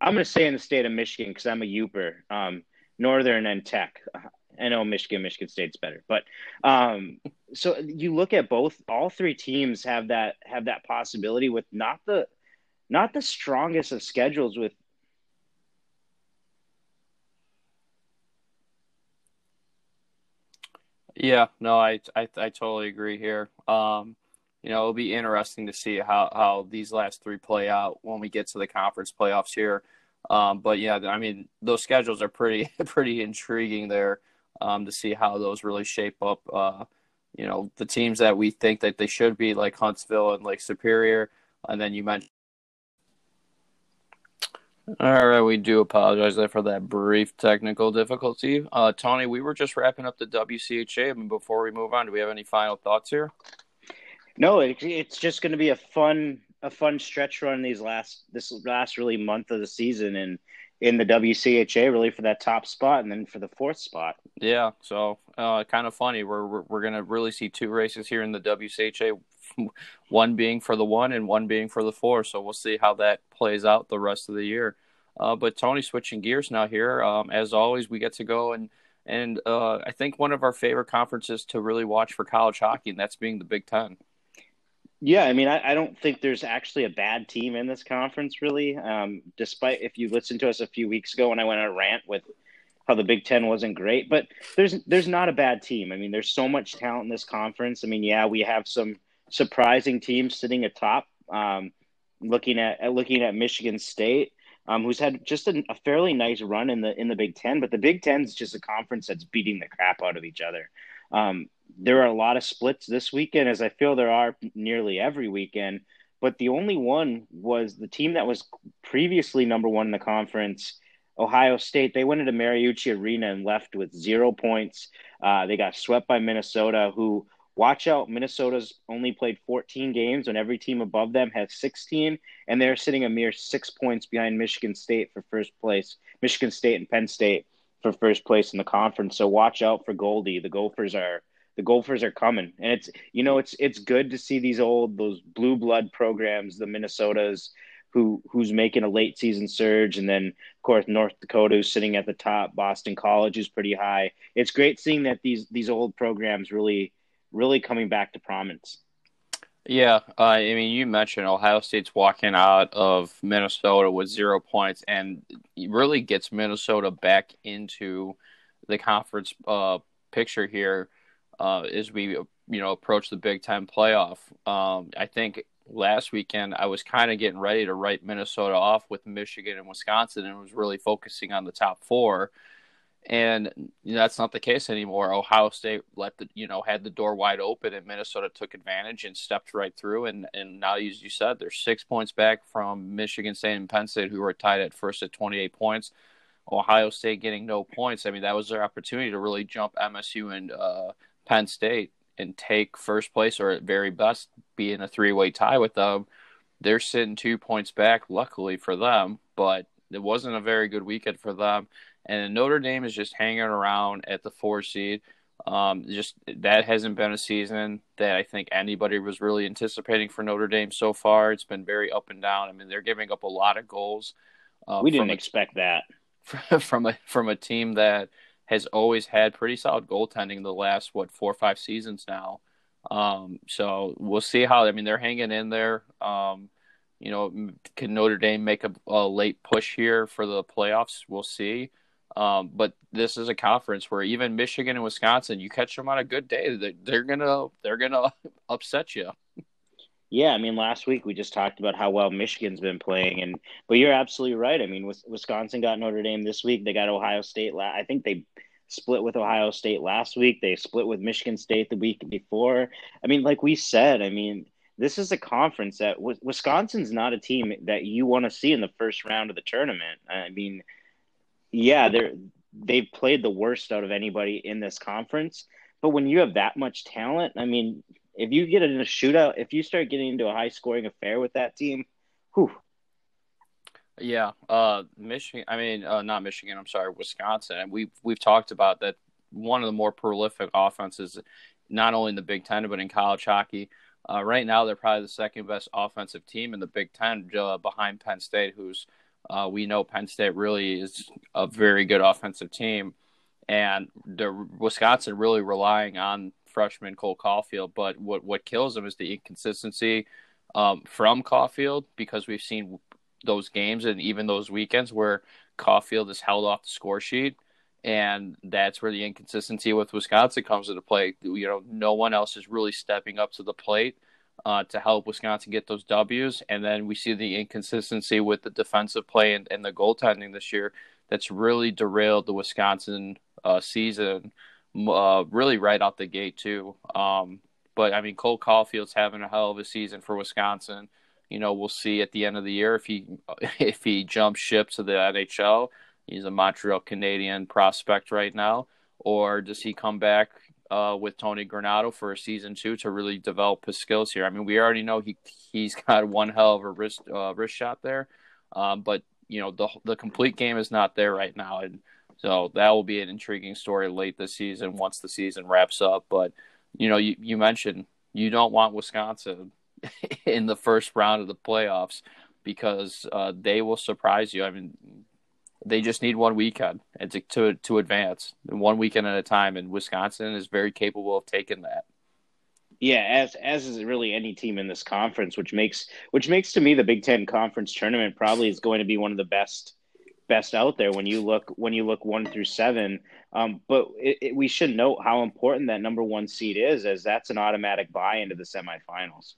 I'm going to say in the state of Michigan because I'm a Yooper. Um, Northern and Tech. I know Michigan, Michigan State's better, but um, so you look at both. All three teams have that have that possibility with not the not the strongest of schedules with Yeah, no, I, I, I totally agree here. Um, you know, it'll be interesting to see how, how these last three play out when we get to the conference playoffs here. Um, but yeah, I mean, those schedules are pretty pretty intriguing there um, to see how those really shape up. Uh, you know, the teams that we think that they should be, like Huntsville and Lake Superior, and then you mentioned. All right, we do apologize there for that brief technical difficulty. Uh, Tony, we were just wrapping up the WCHA. Mean, before we move on, do we have any final thoughts here? No, it, it's just going to be a fun a fun stretch run these last this last really month of the season and in the WCHA really for that top spot and then for the fourth spot. Yeah, so uh, kind of funny. We're we're, to really see two races here in the WCHA, one being for the one and one being for the four. So we'll see how that plays out the rest of the year. Uh, but Tony, switching gears now here. Um, as always, we get to go and and uh, I think one of our favorite conferences to really watch for college hockey, and that's being the Big Ten. Yeah, I mean, I, I, don't think there's actually a bad team in this conference, really. Um, despite if you listened to us a few weeks ago when I went on a rant with how the Big Ten wasn't great, but there's there's not a bad team. I mean, there's so much talent in this conference. I mean, yeah, we have some surprising teams sitting atop. Um, looking at looking at Michigan State, um, who's had just a, a, fairly nice run in the in the Big Ten, but the Big Ten is just a conference that's beating the crap out of each other. Um, there are a lot of splits this weekend, as I feel there are nearly every weekend. But the only one was the team that was previously number one in the conference, Ohio State. They went into Mariucci Arena and left with zero points. Uh, they got swept by Minnesota, who watch out. Minnesota's only played 14 games, and every team above them has 16, and they're sitting a mere six points behind Michigan State for first place. Michigan State and Penn State for first place in the conference. So watch out for Goldie. The Gophers are the Gophers are coming, and it's you know it's it's good to see these old those blue blood programs, the Minnesotas, who who's making a late season surge, and then of course North Dakota who's sitting at the top. Boston College is pretty high. It's great seeing that these these old programs really really coming back to prominence. Yeah, uh, I mean, you mentioned Ohio State's walking out of Minnesota with zero points, and really gets Minnesota back into the conference uh, picture here uh, as we you know approach the Big Ten playoff. Um, I think last weekend I was kind of getting ready to write Minnesota off with Michigan and Wisconsin, and was really focusing on the top four. And you know, that's not the case anymore. Ohio State let the you know had the door wide open, and Minnesota took advantage and stepped right through. And and now, as you said, they're six points back from Michigan State and Penn State, who were tied at first at 28 points. Ohio State getting no points. I mean, that was their opportunity to really jump MSU and uh, Penn State and take first place, or at very best be in a three way tie with them. They're sitting two points back, luckily for them, but it wasn't a very good weekend for them. And Notre Dame is just hanging around at the four seed. Um, just that hasn't been a season that I think anybody was really anticipating for Notre Dame so far. It's been very up and down. I mean, they're giving up a lot of goals. Uh, we didn't a, expect that from a from a team that has always had pretty solid goaltending the last what four or five seasons now. Um, so we'll see how. I mean, they're hanging in there. Um, you know, can Notre Dame make a, a, late push here for the playoffs? We'll see. Um, but this is a conference where even Michigan and Wisconsin, you catch them on a good day, they, they're gonna they're gonna upset you. Yeah, I mean, last week we just talked about how well Michigan's been playing, and but you're absolutely right. I mean, Wisconsin got Notre Dame this week. They got Ohio State. I think they split with Ohio State last week. They split with Michigan State the week before. I mean, like we said, I mean, this is a conference that Wisconsin's not a team that you want to see in the first round of the tournament. I mean, yeah, they're they've played the worst out of anybody in this conference. But when you have that much talent, I mean, if you get in a shootout, if you start getting into a high scoring affair with that team, whew. Yeah, uh, Michigan. I mean, uh, not Michigan. I'm sorry, Wisconsin. And we've we've talked about that. One of the more prolific offenses, not only in the Big Ten but in college hockey. Uh, right now, they're probably the second best offensive team in the Big Ten, uh, behind Penn State, who's uh, we know Penn State really is a very good offensive team, and the Wisconsin really relying on freshman Cole Caufield. But what what kills them is the inconsistency um, from Caufield because we've seen those games and even those weekends where Caufield is held off the score sheet. and that's where the inconsistency with Wisconsin comes into play. You know, no one else is really stepping up to the plate uh, to help Wisconsin get those W's, and then we see the inconsistency with the defensive play and, and the goaltending this year. That's really derailed the Wisconsin uh, season, uh, really right out the gate too. Um, but I mean, Cole Caufield's having a hell of a season for Wisconsin. You know, we'll see at the end of the year if he if he jumps ship to the NHL He's a Montreal Canadian prospect right now, or does he come back uh, with Tony Granato for a season two to really develop his skills here? I mean, we already know he he's got one hell of a wrist uh, wrist shot there, um, but you know the the complete game is not there right now, and so that will be an intriguing story late this season once the season wraps up. But you know, you, you mentioned you don't want Wisconsin in the first round of the playoffs because uh, they will surprise you. I mean, they just need one weekend to, to to advance one weekend at a time and Wisconsin is very capable of taking that. Yeah, as as is really any team in this conference, which makes which makes to me the Big Ten conference tournament probably is going to be one of the best best out there when you look when you look one through seven. Um, but it, it, we should note how important that number one seed is, as that's an automatic buy into the semifinals.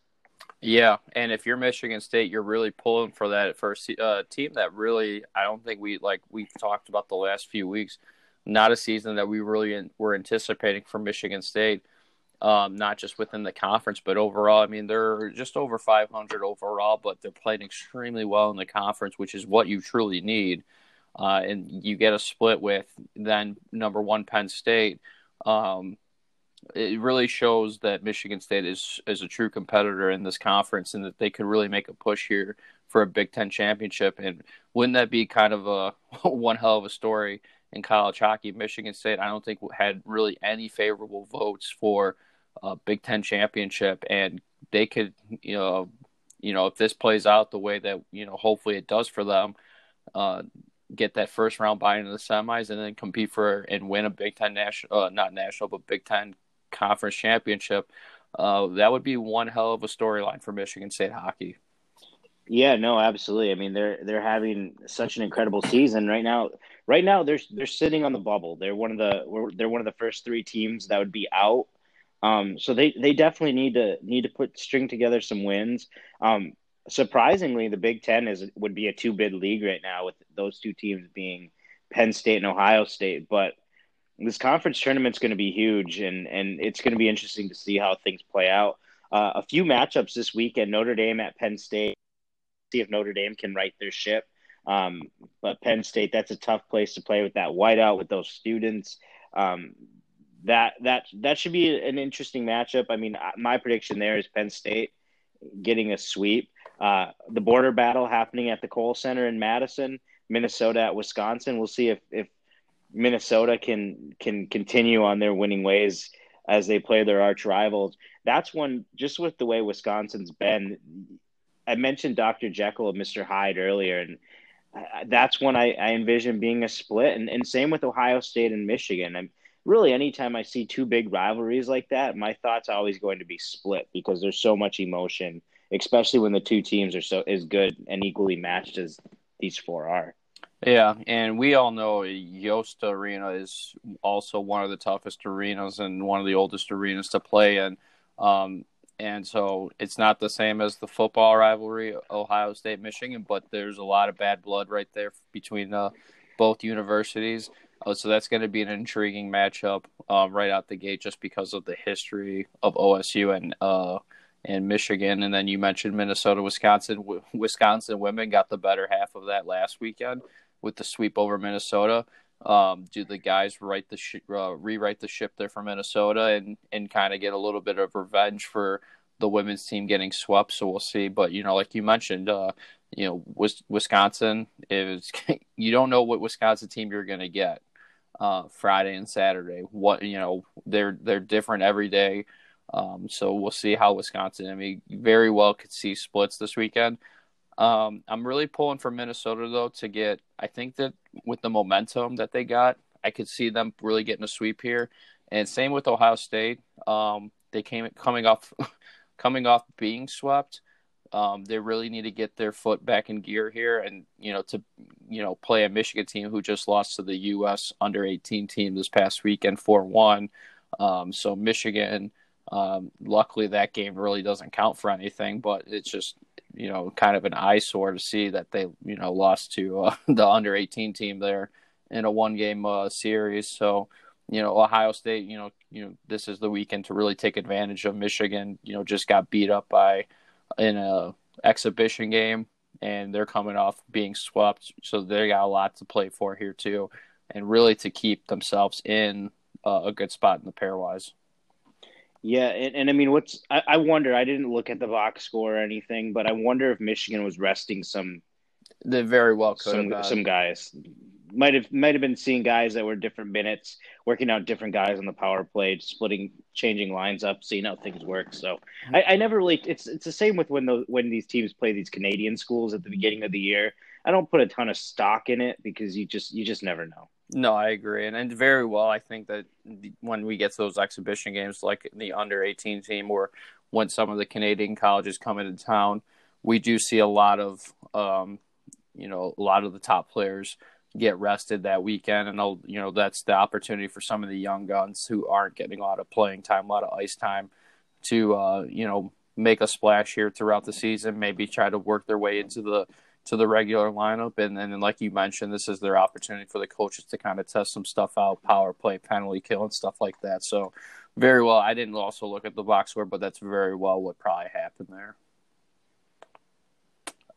Yeah, and if you're Michigan State, you're really pulling for that first uh, team that really I don't think we like we've talked about the last few weeks. Not a season that we really in, were anticipating for Michigan State, um, not just within the conference, but overall. I mean, they're just over 500 overall, but they're playing extremely well in the conference, which is what you truly need. Uh, and you get a split with then number one Penn State. Um, it really shows that Michigan State is is a true competitor in this conference and that they could really make a push here for a Big Ten championship. And wouldn't that be kind of a one hell of a story in college hockey? Michigan State, I don't think had really any favorable votes for a Big Ten championship, and they could, you know, you know, if this plays out the way that you know, hopefully it does for them. Uh, get that first round buy into the semis and then compete for and win a Big Ten national, uh, not national, but Big Ten conference championship. Uh, that would be one hell of a storyline for Michigan State hockey. Yeah, no, absolutely. I mean, they're they're having such an incredible season right now. Right now, they're they're sitting on the bubble. They're one of the they're one of the first three teams that would be out. Um, so they they definitely need to need to put string together some wins. Um, surprisingly, the Big Ten is would be a two bid league right now with those two teams being Penn State and Ohio State. But this conference tournament's going to be huge, and and it's going to be interesting to see how things play out. Uh, a few matchups this weekend: Notre Dame at Penn State. See if Notre Dame can right their ship. Um, but Penn State, that's a tough place to play with that whiteout with those students. Um, that that that should be an interesting matchup. I mean, my prediction there is Penn State getting a sweep. Uh, the border battle happening at the Kohl Center in Madison, Minnesota at Wisconsin. We'll see if if Minnesota can can continue on their winning ways as they play their arch rivals. That's one just with the way Wisconsin's been. I mentioned Dr. Jekyll and Mr. Hyde earlier, and that's one I, I envision being a split. And, and same with Ohio State and Michigan. And really, anytime I see two big rivalries like that, my thoughts are always going to be split because there's so much emotion, especially when the two teams are so as good and equally matched as these four are. Yeah, and we all know Yost Arena is also one of the toughest arenas and one of the oldest arenas to play in. Um, and so it's not the same as the football rivalry, Ohio State Michigan, but there's a lot of bad blood right there between uh, both universities. Uh, so that's going to be an intriguing matchup uh, right out the gate, just because of the history of OSU and uh, and Michigan. And then you mentioned Minnesota, Wisconsin. Wisconsin women got the better half of that last weekend with the sweep over Minnesota. Um, do the guys write the sh- uh, rewrite the ship there for Minnesota and and kind of get a little bit of revenge for the women's team getting swept? So we'll see. But you know, like you mentioned, uh, you know, Wisconsin is you don't know what Wisconsin team you're going to get uh, Friday and Saturday. What you know, they're they're different every day. Um, so we'll see how Wisconsin. I mean, very well could see splits this weekend. Um, I'm really pulling for Minnesota though to get. I think that with the momentum that they got, I could see them really getting a sweep here. And same with Ohio State. Um, they came coming off coming off being swept. Um, they really need to get their foot back in gear here, and you know to you know play a Michigan team who just lost to the U.S. under 18 team this past weekend four one. Um, so Michigan, um, luckily that game really doesn't count for anything, but it's just you know kind of an eyesore to see that they you know lost to uh, the under 18 team there in a one game uh, series. So you know Ohio State, you know you know this is the weekend to really take advantage of Michigan. You know just got beat up by in a exhibition game, and they're coming off being swept, so they got a lot to play for here too, and really to keep themselves in uh, a good spot in the pairwise. Yeah, and, and I mean, what's I, I, wonder? I didn't look at the box score or anything, but I wonder if Michigan was resting some. They very well could some, have some guys might have might have been seeing guys that were different minutes, working out different guys on the power play, splitting, changing lines up, seeing how things work. So I, I never really. It's it's the same with when those when these teams play these Canadian schools at the beginning of the year. I don't put a ton of stock in it because you just you just never know. No, I agree, and, and very well. I think that when we get to those exhibition games, like the under eighteen team, or when some of the Canadian colleges come into town, we do see a lot of, um, you know, a lot of the top players get rested that weekend, and you know that's the opportunity for some of the young guns who aren't getting a lot of playing time, a lot of ice time, to uh, you know make a splash here throughout the season. Maybe try to work their way into the to the regular lineup, and then like you mentioned, this is their opportunity for the coaches to kind of test some stuff out, power play, penalty kill, and stuff like that. So very well. I didn't also look at the box score, but that's very well what probably happened there.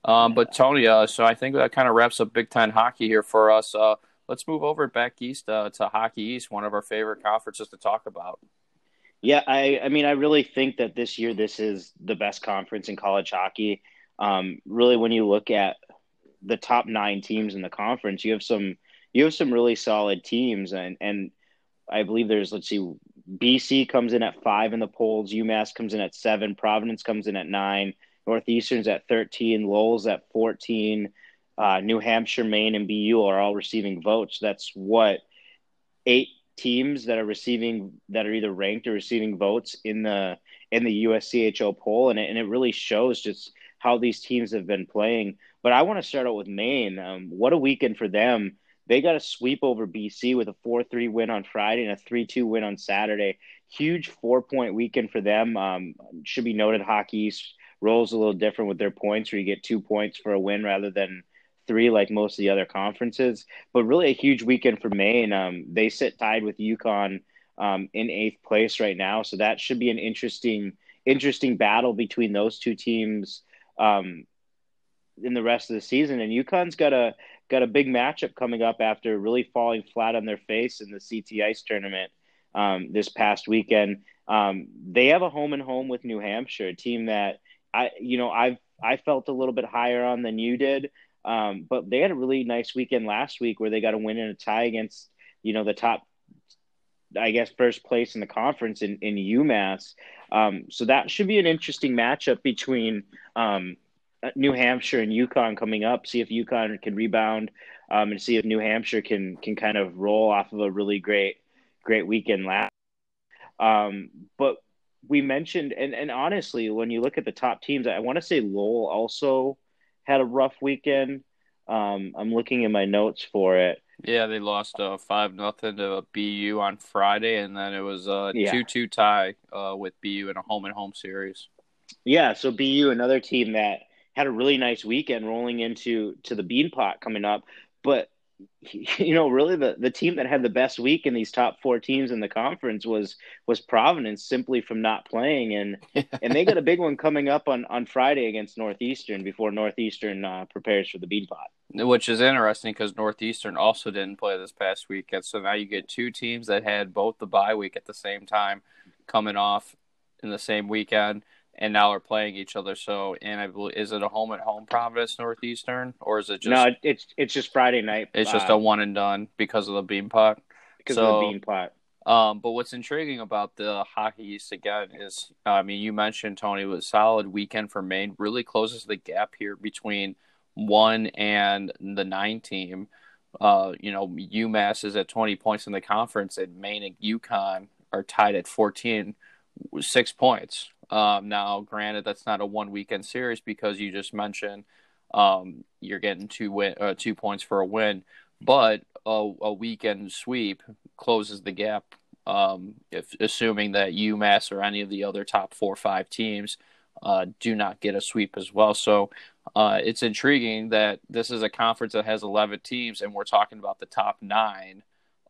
Um, but Tony, uh, so I think that kind of wraps up Big Ten hockey here for us. Uh, let's move over back east uh, to Hockey East, one of our favorite conferences to talk about. Yeah, I, I mean, I really think that this year this is the best conference in college hockey. Um, really, when you look at the top nine teams in the conference, you have some you have some really solid teams, and and I believe there's let's see, BC comes in at five in the polls, UMass comes in at seven, Providence comes in at nine. Northeastern's at 13, Lowell's at 14, uh, New Hampshire, Maine, and BU are all receiving votes. That's what eight teams that are receiving that are either ranked or receiving votes in the in the USCHO poll, and it, and it really shows just how these teams have been playing. But I want to start out with Maine. Um, what a weekend for them! They got a sweep over BC with a 4 3 win on Friday and a 3 2 win on Saturday. Huge four point weekend for them. Um, should be noted, Hockey rolls a little different with their points, where you get two points for a win rather than three like most of the other conferences. But really, a huge weekend for Maine. Um, they sit tied with UConn um, in eighth place right now, so that should be an interesting interesting battle between those two teams um, in the rest of the season. And UConn's got a got a big matchup coming up after really falling flat on their face in the CT Ice tournament um, this past weekend. Um, they have a home and home with New Hampshire, a team that I you know I've I felt a little bit higher on than you did, um, but they had a really nice weekend last week where they got a win and a tie against you know the top, I guess first place in the conference in in UMass. Um, so that should be an interesting matchup between um, New Hampshire and UConn coming up. See if UConn can rebound, um, and see if New Hampshire can can kind of roll off of a really great great weekend last. Um, but we mentioned, and, and honestly, when you look at the top teams, I want to say Lowell also had a rough weekend. Um, I'm looking in my notes for it. Yeah, they lost uh, five nothing to BU on Friday, and then it was a yeah. two two tie uh, with BU in a home and home series. Yeah, so BU, another team that had a really nice weekend, rolling into to the Beanpot coming up, but you know, really the, the team that had the best week in these top four teams in the conference was was Providence simply from not playing. And and they got a big one coming up on, on Friday against Northeastern before Northeastern uh, prepares for the Beanpot. Which is interesting because Northeastern also didn't play this past weekend, so now you get two teams that had both the bye week at the same time coming off in the same weekend and now are playing each other. So, and I believe is it a home at home Providence Northeastern or is it just no? It's it's just Friday night. It's uh, just a one and done because of the Beanpot. Because so, of the Beanpot. Um, but what's intriguing about the Hockey East again is, I mean, you mentioned Tony was solid weekend for Maine. Really closes the gap here between one and the nine team. Uh, you know, UMass is at 20 points in the conference, and Maine and UConn are tied at 14, six points. Um, now, granted, that's not a one weekend series because you just mentioned um, you're getting two win, uh, two points for a win, but a, a weekend sweep closes the gap. Um, if assuming that UMass or any of the other top four or five teams uh, do not get a sweep as well, so uh, it's intriguing that this is a conference that has 11 teams, and we're talking about the top nine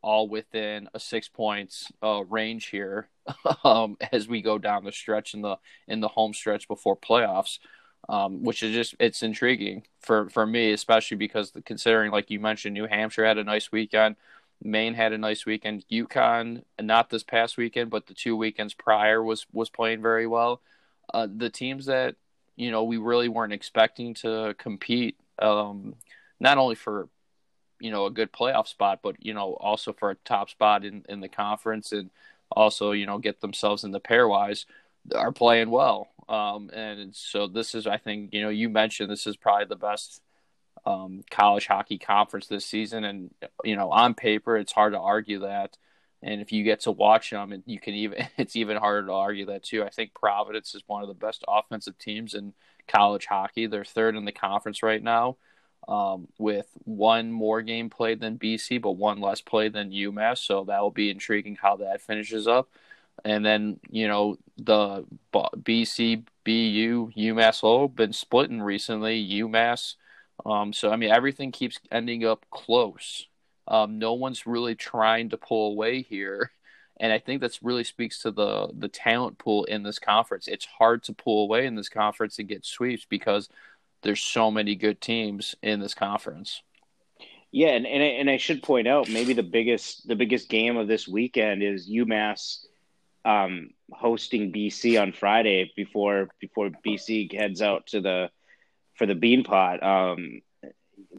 all within a six points uh, range here um, as we go down the stretch in the in the home stretch before playoffs, um, which is just it's intriguing for for me, especially because the, considering like you mentioned, New Hampshire had a nice weekend, Maine had a nice weekend, UConn not this past weekend, but the two weekends prior was was playing very well. Uh, the teams that you know we really weren't expecting to compete, um, not only for you know a good playoff spot, but you know also for a top spot in in the conference and also you know get themselves in the pairwise are playing well. Um, and so this is, I think, you know, you mentioned this is probably the best um, college hockey conference this season, and you know, on paper, it's hard to argue that. And if you get to watch them, and you can even it's even harder to argue that too. I think Providence is one of the best offensive teams in college hockey. They're third in the conference right now um, with one more game played than BC, but one less played than UMass. So that will be intriguing how that finishes up. And then, you know, the BC, BU, UMass Lowell been splitting recently, UMass. Um, so, I mean, everything keeps ending up close. Um, no one's really trying to pull away here. And I think that's really speaks to the the talent pool in this conference. It's hard to pull away in this conference and get sweeps because – there's so many good teams in this conference. Yeah, and and I, and I should point out maybe the biggest the biggest game of this weekend is UMass um, hosting BC on Friday before before BC heads out to the for the Beanpot. Um,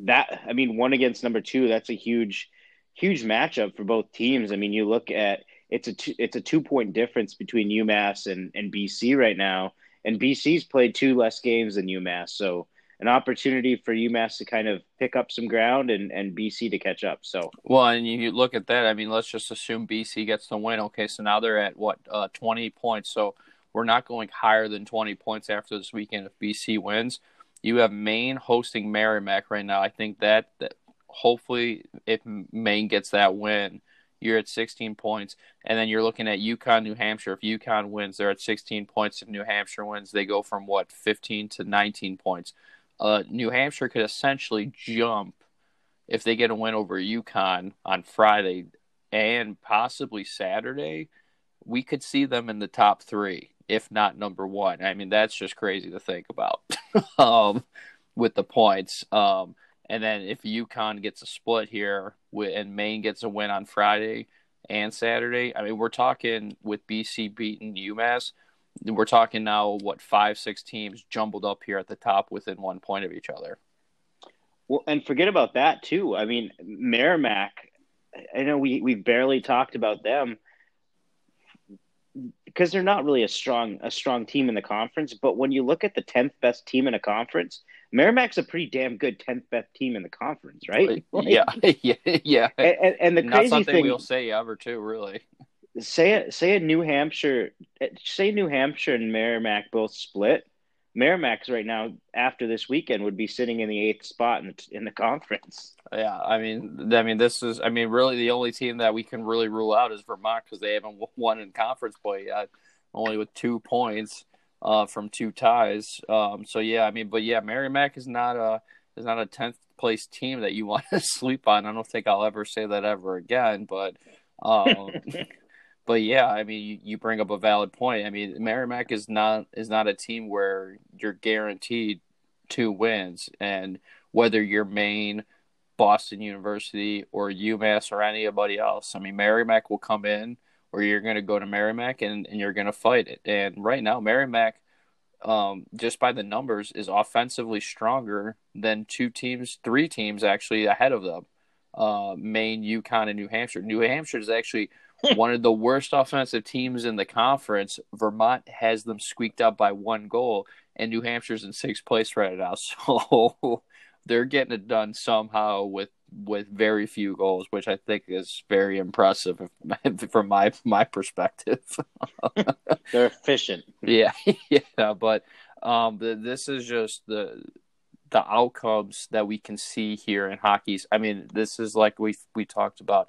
that I mean, one against number two. That's a huge huge matchup for both teams. I mean, you look at it's a two, it's a two point difference between UMass and and BC right now, and BC's played two less games than UMass, so an opportunity for UMass to kind of pick up some ground and, and BC to catch up. So well, and you look at that. I mean, let's just assume BC gets the win. Okay, so now they're at what uh, twenty points. So we're not going higher than twenty points after this weekend if BC wins. You have Maine hosting Merrimack right now. I think that, that hopefully if Maine gets that win, you're at 16 points. And then you're looking at UConn, New Hampshire. If UConn wins, they're at 16 points. If New Hampshire wins, they go from what 15 to 19 points uh, New Hampshire could essentially jump if they get a win over UConn on Friday and possibly Saturday. We could see them in the top three, if not number one. I mean, that's just crazy to think about um, with the points. Um, and then if UConn gets a split here and Maine gets a win on Friday and Saturday, I mean, we're talking with BC beating UMass we're talking now what five six teams jumbled up here at the top within one point of each other. Well and forget about that too. I mean merrimack i know we we barely talked about them because they're not really a strong a strong team in the conference but when you look at the 10th best team in a conference merrimack's a pretty damn good 10th best team in the conference right? Like, yeah yeah. Yeah and, and the not crazy something thing we'll say ever too really say say a New Hampshire, say New Hampshire and Merrimack both split. Merrimack's right now after this weekend would be sitting in the eighth spot in the, in the conference. Yeah, I mean, I mean, this is, I mean, really the only team that we can really rule out is Vermont because they haven't won in conference play yet, only with two points uh, from two ties. Um, so yeah, I mean, but yeah, Merrimack is not a is not a tenth place team that you want to sleep on. I don't think I'll ever say that ever again, but. Um, but yeah, I mean, you, you bring up a valid point. I mean, Merrimack is not is not a team where you're guaranteed two wins, and whether you're Maine, Boston University, or UMass or anybody else, I mean, Merrimack will come in, or you're going to go to Merrimack and, and you're going to fight it. And right now, Merrimack, um, just by the numbers, is offensively stronger than two teams, three teams actually ahead of them. Uh, Maine, UConn, and New Hampshire. New Hampshire is actually one of the worst offensive teams in the conference. Vermont has them squeaked out by one goal, and New Hampshire's in sixth place right now. So they're getting it done somehow with with very few goals, which I think is very impressive from my my perspective. They're efficient. Yeah, yeah, but um, the, this is just the the outcomes that we can see here in hockey's. I mean, this is like we we talked about.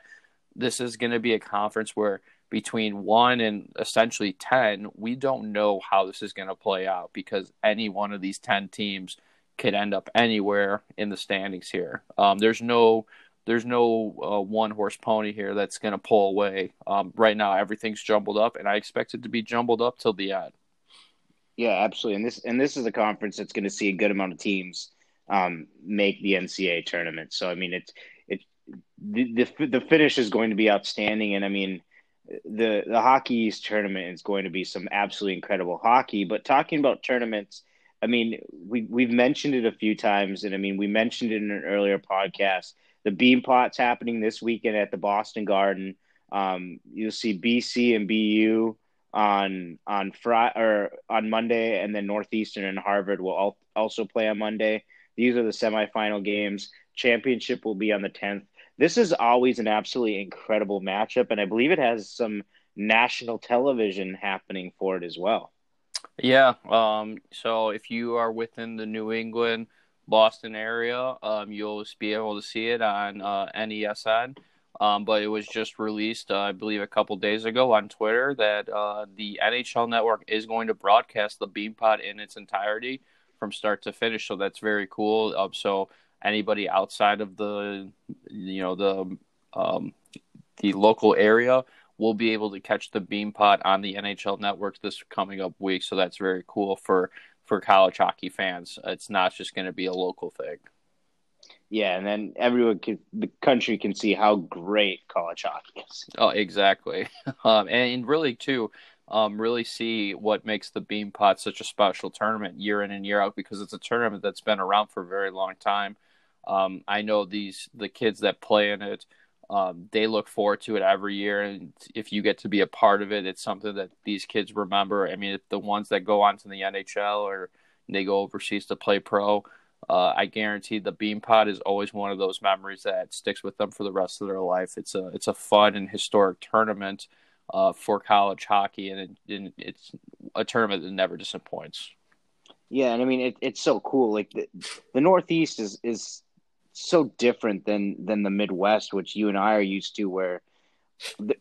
This is going to be a conference where between one and essentially ten, we don't know how this is going to play out because any one of these ten teams could end up anywhere in the standings here. Um, there's no there's no uh, one horse pony here that's going to pull away. Um, right now, everything's jumbled up, and I expect it to be jumbled up till the end. Yeah, absolutely. And this and this is a conference that's going to see a good amount of teams um, make the NCAA tournament. So I mean, it's it the, the the finish is going to be outstanding, and I mean. The the Hockey East tournament is going to be some absolutely incredible hockey. But talking about tournaments, I mean, we we've mentioned it a few times, and I mean, we mentioned it in an earlier podcast. The Beanpot's happening this weekend at the Boston Garden. Um, you'll see BC and BU on on Friday or on Monday, and then Northeastern and Harvard will al- also play on Monday. These are the semifinal games. Championship will be on the tenth. This is always an absolutely incredible matchup, and I believe it has some national television happening for it as well. Yeah. Um, so if you are within the New England, Boston area, um, you'll be able to see it on uh, NESN. Um, but it was just released, uh, I believe, a couple days ago on Twitter that uh, the NHL Network is going to broadcast the Beanpot in its entirety from start to finish. So that's very cool. Um, so anybody outside of the, you know, the um, the local area we'll be able to catch the Beanpot on the NHL Network this coming up week. So that's very cool for for college hockey fans. It's not just going to be a local thing. Yeah, and then everyone can, the country can see how great college hockey is. Oh, exactly. Um, and really, too, um, really see what makes the Beanpot such a special tournament year in and year out because it's a tournament that's been around for a very long time. Um, I know these the kids that play in it um, they look forward to it every year, and if you get to be a part of it, it's something that these kids remember. I mean, the ones that go on to the NHL or they go overseas to play pro, uh, I guarantee the Beanpot is always one of those memories that sticks with them for the rest of their life. It's a it's a fun and historic tournament uh, for college hockey, and, it, and, it's a tournament that never disappoints. Yeah, and I mean it, it's so cool. Like the, the Northeast is is so different than than the Midwest, which you and I are used to, where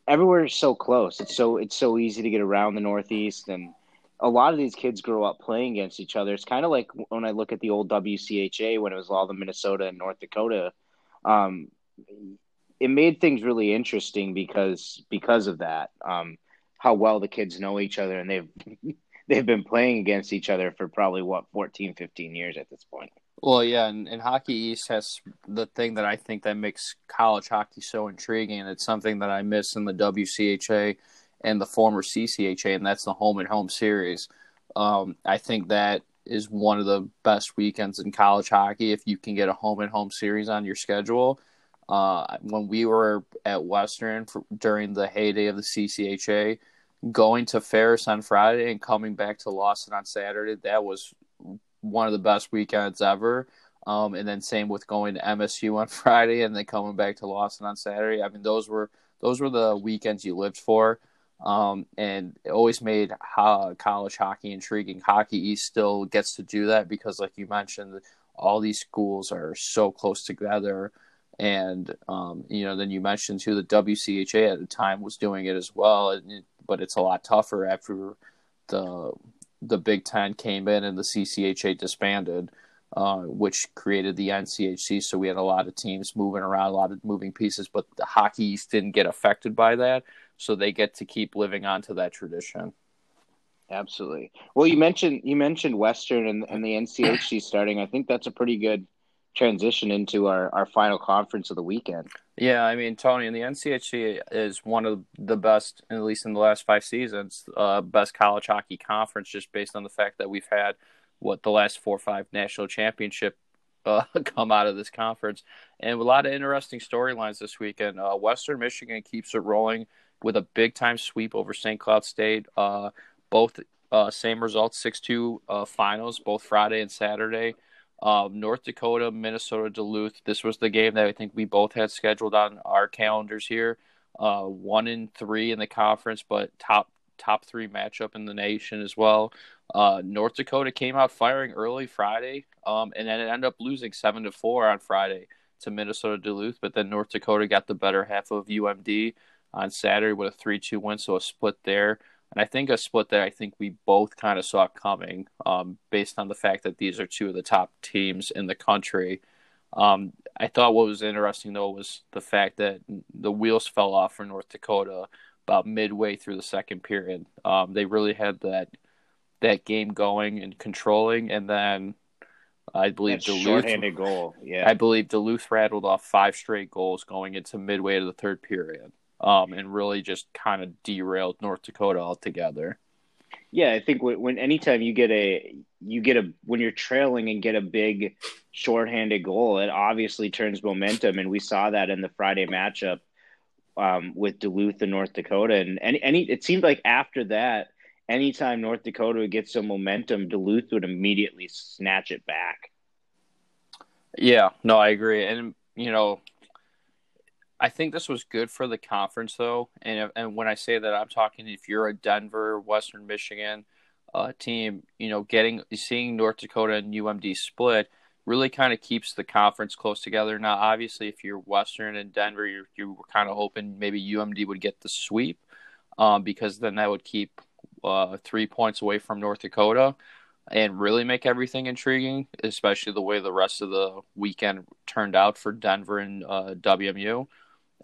everywhere is so close. It's so it's so easy to get around the Northeast, and a lot of these kids grow up playing against each other. It's kind of like when I look at the old WCHA when it was all the Minnesota and North Dakota. Um, it made things really interesting because because of that. Um, how well the kids know each other, and they've they've been playing against each other for probably what 14, 15 years at this point. Well, yeah, and, and Hockey East has the thing that I think that makes college hockey so intriguing, and it's something that I miss in the WCHA and the former CCHA, and that's the home and home series. Um, I think that is one of the best weekends in college hockey if you can get a home and home series on your schedule. Uh, when we were at Western for, during the heyday of the CCHA, going to Ferris on Friday and coming back to Lawson on Saturday, that was one of the best weekends ever. Um, and then same with going to MSU on Friday and then coming back to Lawson on Saturday. I mean, those were those were the weekends you lived for, um, and it always made ho- college hockey intriguing. Hockey East still gets to do that because, like you mentioned, all these schools are so close together. And um, you know, then you mentioned too the WCHA at the time was doing it as well, but it's a lot tougher after the the Big Ten came in and the CCHA disbanded, uh, which created the NCHC. So we had a lot of teams moving around, a lot of moving pieces, but the Hockey East didn't get affected by that. So they get to keep living on to that tradition. Absolutely. Well, you mentioned you mentioned Western and, and the NCHC starting. I think that's a pretty good transition into our, our final conference of the weekend. Yeah, I mean, Tony, and the NCHC is one of the best, at least in the last five seasons, uh, best college hockey conference, just based on the fact that we've had what the last four or five national championship uh, come out of this conference, and a lot of interesting storylines this weekend. Uh, Western Michigan keeps it rolling with a big time sweep over St. Cloud State. Uh, both uh, same results, six two uh, finals, both Friday and Saturday. Um, North Dakota, Minnesota, Duluth. This was the game that I think we both had scheduled on our calendars here. Uh, one in three in the conference, but top top three matchup in the nation as well. Uh, North Dakota came out firing early Friday, um, and then it ended up losing seven to four on Friday to Minnesota Duluth. But then North Dakota got the better half of UMD on Saturday with a three two win, so a split there. And I think a split that I think we both kind of saw coming, um, based on the fact that these are two of the top teams in the country. Um, I thought what was interesting though was the fact that the wheels fell off for North Dakota about midway through the second period. Um, they really had that that game going and controlling, and then I believe That Duluth shorthanded goal. Yeah. I believe Duluth rattled off five straight goals going into midway to the third period, um, and really just kind of derailed North Dakota altogether. Yeah, I think when, when anytime you get a you get a when you're trailing and get a big shorthanded goal, it obviously turns momentum, and we saw that in the Friday matchup um, with Duluth and North Dakota. And any, any it seemed like after that, anytime North Dakota would get some momentum, Duluth would immediately snatch it back. Yeah, no, I agree, and you know, I think this was good for the conference though, and and when I say that, I'm talking if you're a Denver, Western Michigan uh, team, you know, getting seeing North Dakota and UMD split really kind of keeps the conference close together. Now, obviously, if you're Western and Denver, you're, you were kind of hoping maybe UMD would get the sweep, um, because then that would keep uh, three points away from North Dakota and really make everything intriguing, especially the way the rest of the weekend turned out for Denver and uh, WMU,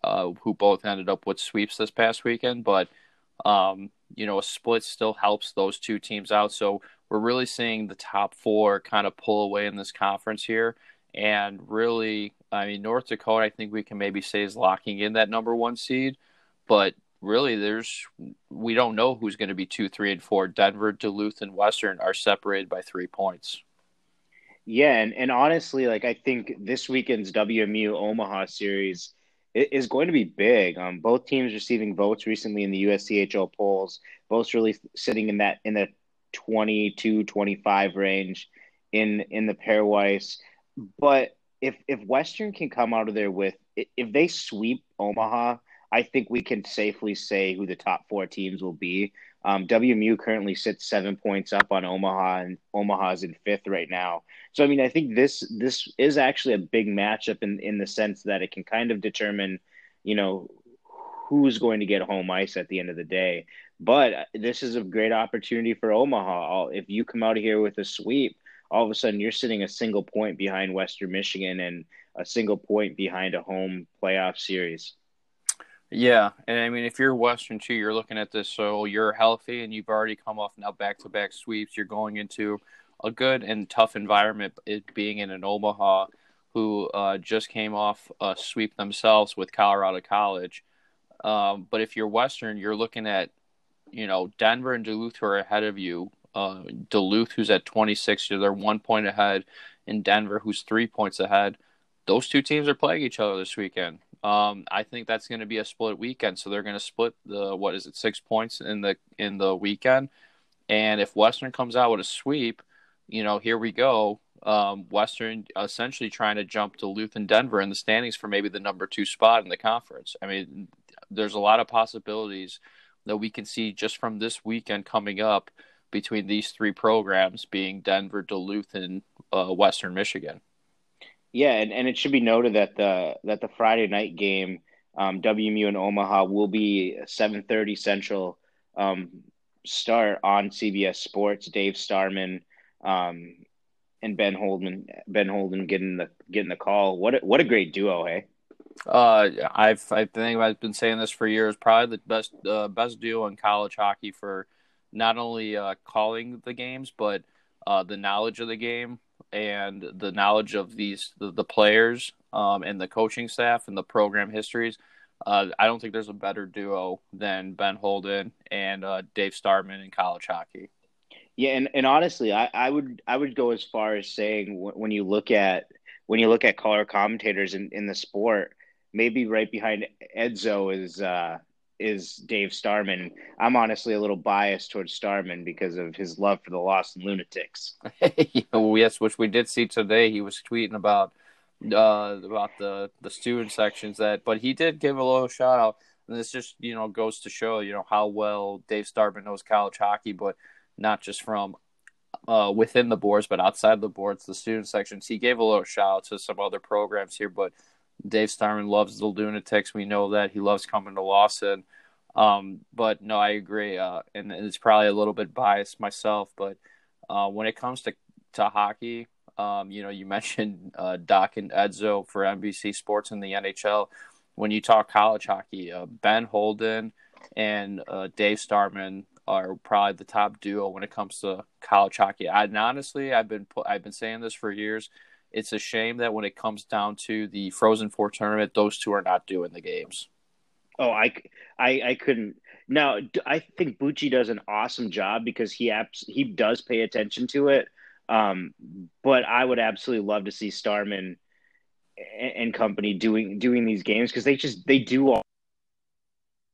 uh, who both ended up with sweeps this past weekend. But, um, you know, a split still helps those two teams out. So we're really seeing the top four kind of pull away in this conference here. And really, I mean, North Dakota, I think we can maybe say is locking in that number one seed. But really there's we don't know who's going to be two, three, and four. Denver, Duluth, and Western are separated by three points. Yeah, and, and honestly, like I think this weekend's WMU Omaha series is going to be big. Um, both teams receiving votes recently in the USCHO polls, both really sitting in that in the 22, 25 range in in the pairwise. But if if Western can come out of there with if they sweep Omaha, I think we can safely say who the top four teams will be. Um, WMU currently sits seven points up on Omaha, and Omaha's in fifth right now. So, I mean, I think this this is actually a big matchup in in the sense that it can kind of determine, you know, who's going to get home ice at the end of the day. But this is a great opportunity for Omaha. If you come out of here with a sweep, all of a sudden you're sitting a single point behind Western Michigan and a single point behind a home playoff series. Yeah, and I mean, if you're Western too, you're looking at this. So you're healthy, and you've already come off now back-to-back sweeps. You're going into a good and tough environment. It being in an Omaha, who uh, just came off a sweep themselves with Colorado College. Um, but if you're Western, you're looking at, you know, Denver and Duluth who are ahead of you. Uh, Duluth, who's at 26, so they're one point ahead, in Denver, who's three points ahead. Those two teams are playing each other this weekend. Um, I think that's going to be a split weekend. So they're going to split the what is it six points in the in the weekend, and if Western comes out with a sweep, you know here we go. Um, Western essentially trying to jump Duluth and Denver in the standings for maybe the number two spot in the conference. I mean, there's a lot of possibilities that we can see just from this weekend coming up between these three programs being Denver, Duluth, and uh, Western Michigan. Yeah, and, and it should be noted that the that the Friday night game, um, WMU and Omaha will be seven thirty Central um, start on CBS Sports. Dave Starman um, and Ben Holden Ben Holden getting the getting the call. What a, what a great duo, hey. Uh, I've I think I've been saying this for years. Probably the best uh, best duo in college hockey for not only uh, calling the games but uh, the knowledge of the game and the knowledge of these the, the players um, and the coaching staff and the program histories. Uh, I don't think there's a better duo than Ben Holden and uh, Dave Starman in college hockey. Yeah, and, and honestly, I, I would I would go as far as saying when you look at when you look at color commentators in, in the sport, maybe right behind Edzo is uh, is Dave Starman. I'm honestly a little biased towards Starman because of his love for the Lawson Lunatics. yes, which we did see today. He was tweeting about uh, about the the student sections that, but he did give a little shout out, and this just you know goes to show you know how well Dave Starman knows college hockey, but not just from uh, within the boards, but outside the boards, the student sections. He gave a little shout out to some other programs here, but Dave Starman loves the Lunatics. We know that he loves coming to Lawson. Um, but no, I agree, uh, and it's probably a little bit biased myself. But uh, when it comes to to hockey, um, you know, you mentioned uh, Doc and Edzo for NBC Sports in the NHL. When you talk college hockey, uh, Ben Holden and uh, Dave Starman are probably the top duo when it comes to college hockey. I, and honestly, I've been I've been saying this for years. It's a shame that when it comes down to the Frozen Four tournament, those two are not doing the games. Oh, I, I, I couldn't. Now, I think Bucci does an awesome job because he abs- he does pay attention to it. Um, but I would absolutely love to see Starman and, and company doing doing these games because they just they do all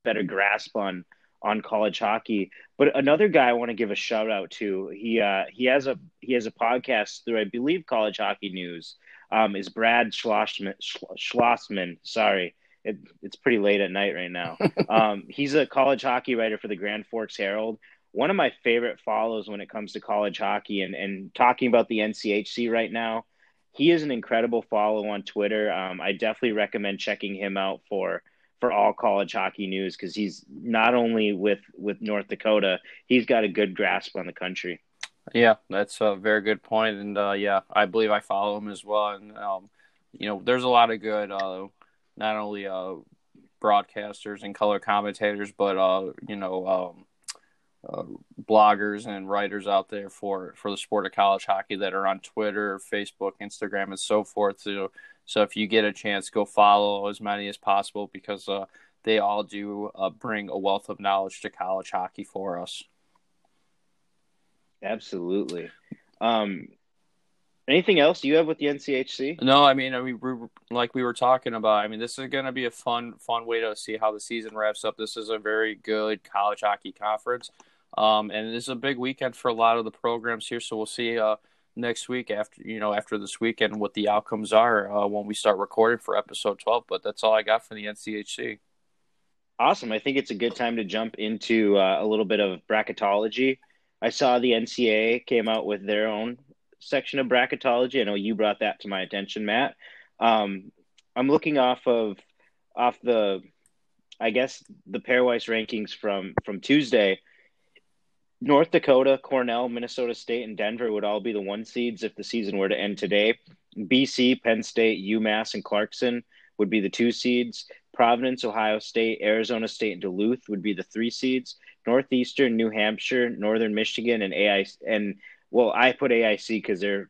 better grasp on on college hockey. But another guy I want to give a shout out to. He uh, he has a he has a podcast through I believe College Hockey News. Um, is Brad Schlossman? Schlossman, sorry, it, it's pretty late at night right now. um, he's a college hockey writer for the Grand Forks Herald. One of my favorite follows when it comes to college hockey and, and talking about the NCHC right now. He is an incredible follow on Twitter. Um, I definitely recommend checking him out for for all college hockey news because he's not only with with North Dakota, he's got a good grasp on the country. Yeah, that's a very good point, and uh, yeah, I believe I follow him as well. And um, you know, there's a lot of good, uh, not only uh, broadcasters and color commentators, but uh, you know, um, uh, bloggers and writers out there for for the sport of college hockey that are on Twitter, Facebook, Instagram, and so forth. So so if you get a chance, go follow as many as possible because uh, they all do uh, bring a wealth of knowledge to college hockey for us. Absolutely. Um, anything else you have with the NCHC? No, I mean, I mean, we, like we were talking about. I mean, this is going to be a fun, fun way to see how the season wraps up. This is a very good college hockey conference, um, and this is a big weekend for a lot of the programs here. So we'll see. Uh, next week after you know after this weekend what the outcomes are uh, when we start recording for episode 12 but that's all i got for the nchc awesome i think it's a good time to jump into uh, a little bit of bracketology i saw the ncaa came out with their own section of bracketology i know you brought that to my attention matt um, i'm looking off of off the i guess the pairwise rankings from from tuesday North Dakota, Cornell, Minnesota State, and Denver would all be the one seeds if the season were to end today. BC, Penn State, UMass, and Clarkson would be the two seeds. Providence, Ohio State, Arizona State, and Duluth would be the three seeds. Northeastern, New Hampshire, Northern Michigan, and AIC. and well, I put AIC because they're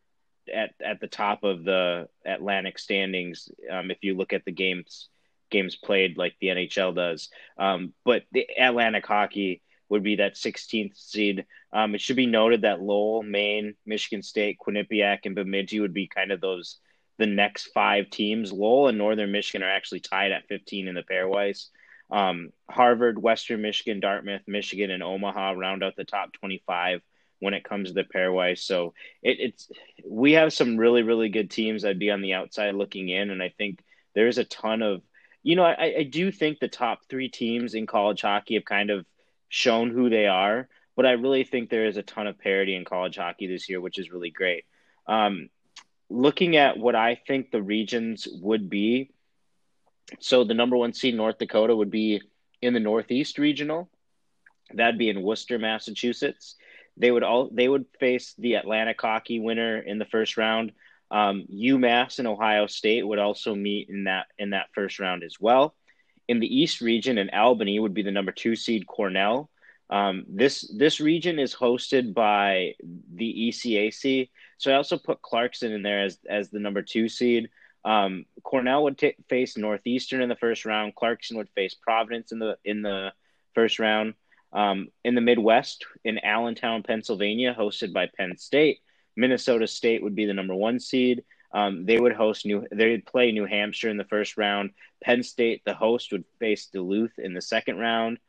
at at the top of the Atlantic standings. Um, if you look at the games games played like the NHL does, um, but the Atlantic hockey would be that 16th seed. Um, it should be noted that Lowell, Maine, Michigan State, Quinnipiac, and Bemidji would be kind of those the next five teams. Lowell and Northern Michigan are actually tied at 15 in the pairwise. Um, Harvard, Western Michigan, Dartmouth, Michigan, and Omaha round out the top 25 when it comes to the pairwise. So it, it's we have some really really good teams I'd be on the outside looking in, and I think there's a ton of you know I, I do think the top three teams in college hockey have kind of shown who they are. But I really think there is a ton of parity in college hockey this year, which is really great. Um, looking at what I think the regions would be, so the number one seed North Dakota would be in the Northeast Regional. That'd be in Worcester, Massachusetts. They would all they would face the Atlantic hockey winner in the first round. Um, UMass and Ohio State would also meet in that in that first round as well in the East region, in Albany would be the number two seed Cornell. Um, this this region is hosted by the ECAC, so I also put Clarkson in there as as the number two seed. Um, Cornell would t- face Northeastern in the first round. Clarkson would face Providence in the in the first round. Um, in the Midwest, in Allentown, Pennsylvania, hosted by Penn State, Minnesota State would be the number one seed. Um, they would host New. They would play New Hampshire in the first round. Penn State, the host, would face Duluth in the second round.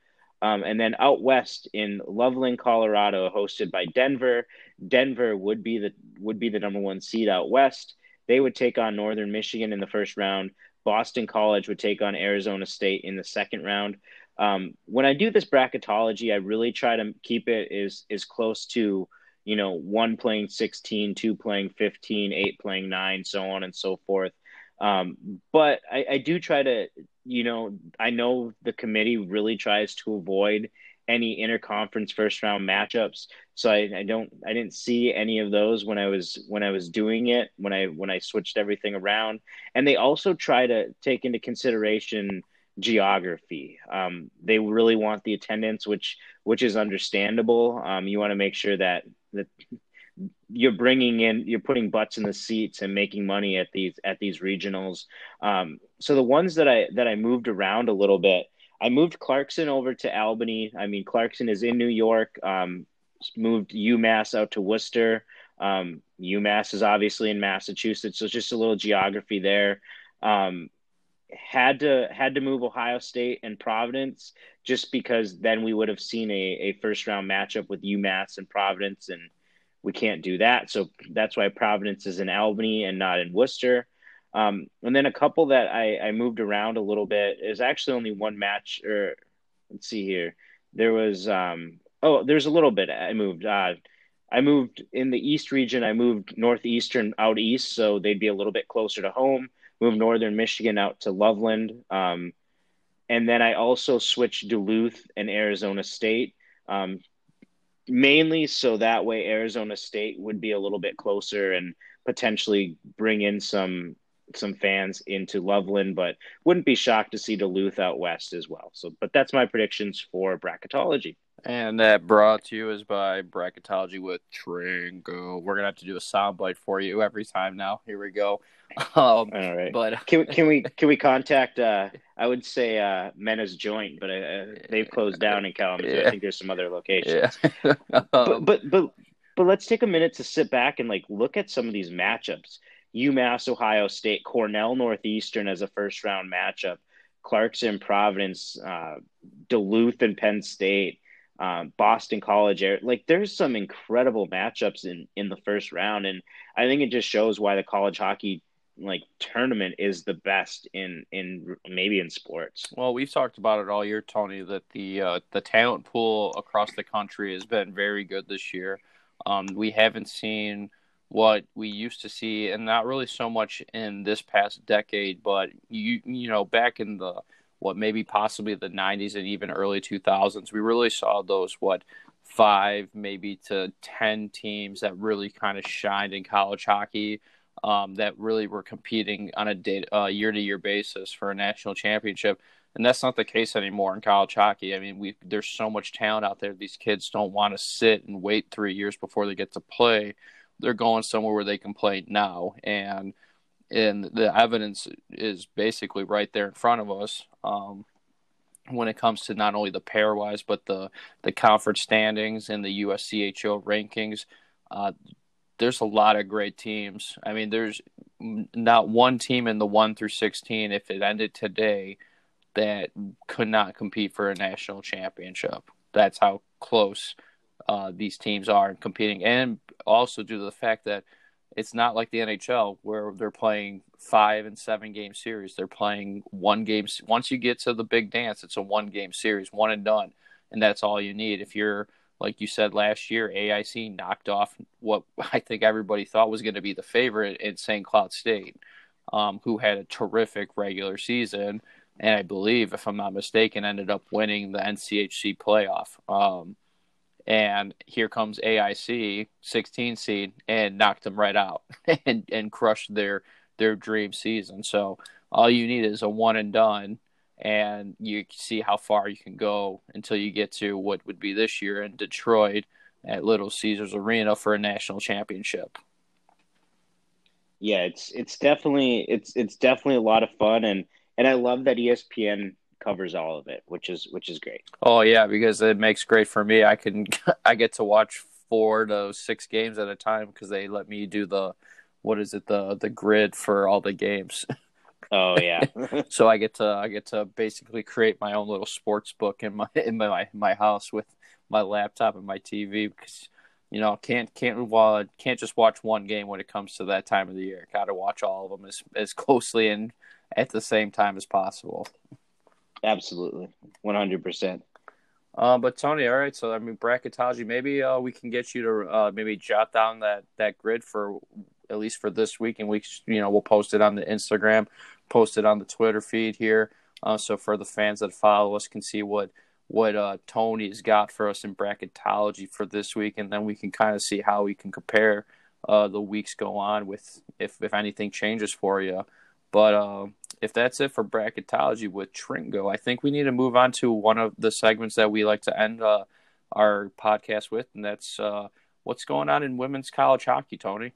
Um, and then out west in Loveland, Colorado, hosted by Denver. Denver would be the would be the number one seed out west. They would take on Northern Michigan in the first round. Boston College would take on Arizona State in the second round. Um, when I do this bracketology, I really try to keep it as as close to you know one playing 16, two playing 15, eight playing nine, so on and so forth. Um, but I, I do try to you know, I know the committee really tries to avoid any interconference first round matchups. So I, I, don't I didn't see any of those when I was when I was doing it when I when I switched everything around. And they also try to take into consideration geography. Um, they really want the attendance, which which is understandable. Um, you want to make sure that that you're bringing in you're putting butts in the seats and making money at these at these regionals. Um, so the ones that i that i moved around a little bit i moved clarkson over to albany. I mean clarkson is in new york um, moved umass out to worcester. Um, umass is obviously in massachusetts so just a little geography there. Um, had to had to move ohio state and providence just because then we would have seen a, a first round matchup with umass and providence and we can't do that. So that's why Providence is in Albany and not in Worcester. Um, and then a couple that I, I moved around a little bit is actually only one match. Or let's see here, there was um, oh, there's a little bit I moved. Uh, I moved in the East region. I moved northeastern out east, so they'd be a little bit closer to home. Moved northern Michigan out to Loveland, um, and then I also switched Duluth and Arizona State. Um, mainly so that way Arizona State would be a little bit closer and potentially bring in some some fans into Loveland, but wouldn't be shocked to see Duluth out west as well. So, but that's my predictions for bracketology. And that brought to you is by Bracketology with Tringo. We're gonna have to do a soundbite for you every time now. Here we go. Um, All right, but can, can we can we contact? Uh, I would say uh, Mena's Joint, but uh, they've closed down in Kalamazoo. Yeah. I think there's some other locations. Yeah. but, but but but let's take a minute to sit back and like look at some of these matchups. UMass, Ohio State, Cornell, Northeastern as a first round matchup. Clarkson, Providence, uh, Duluth, and Penn State um, Boston College. Like there's some incredible matchups in in the first round, and I think it just shows why the college hockey like tournament is the best in in maybe in sports. Well, we've talked about it all year, Tony. That the uh, the talent pool across the country has been very good this year. Um, we haven't seen what we used to see, and not really so much in this past decade, but you you know back in the what maybe possibly the 90s and even early 2000s we really saw those what five maybe to 10 teams that really kind of shined in college hockey um, that really were competing on a day, uh, year-to-year basis for a national championship. And that's not the case anymore in college hockey. I mean we there's so much talent out there. These kids don't want to sit and wait three years before they get to play they're going somewhere where they can play now and and the evidence is basically right there in front of us um, when it comes to not only the pairwise but the the conference standings and the USCHO rankings. Uh, there's a lot of great teams. I mean, there's not one team in the one through sixteen. If it ended today, that could not compete for a national championship. That's how close uh, these teams are in competing, and also due to the fact that it's not like the NHL where they're playing five and seven game series. They're playing one game. Once you get to the big dance, it's a one game series, one and done, and that's all you need. If you're like you said last year, AIC knocked off what I think everybody thought was going to be the favorite in St. Cloud State, um, who had a terrific regular season, and I believe, if I'm not mistaken, ended up winning the NCHC playoff. Um, and here comes AIC 16 seed and knocked them right out and and crushed their their dream season. So all you need is a one and done and you see how far you can go until you get to what would be this year in Detroit at Little Caesars Arena for a national championship. Yeah, it's it's definitely it's it's definitely a lot of fun and and I love that ESPN covers all of it, which is which is great. Oh yeah, because it makes great for me. I can I get to watch four to six games at a time because they let me do the what is it the the grid for all the games. Oh yeah. so I get to I get to basically create my own little sports book in my in my my house with my laptop and my TV because you know can't can't uh, can't just watch one game when it comes to that time of the year. Got to watch all of them as as closely and at the same time as possible. Absolutely, one hundred percent. Uh, but Tony, all right. So I mean, bracketology. Maybe uh, we can get you to uh, maybe jot down that that grid for at least for this week, and we you know we'll post it on the Instagram, post it on the Twitter feed here, uh, so for the fans that follow us can see what what uh, Tony's got for us in bracketology for this week, and then we can kind of see how we can compare uh, the weeks go on with if if anything changes for you. But uh, if that's it for bracketology with Tringo, I think we need to move on to one of the segments that we like to end uh, our podcast with, and that's uh, what's going on in women's college hockey, Tony.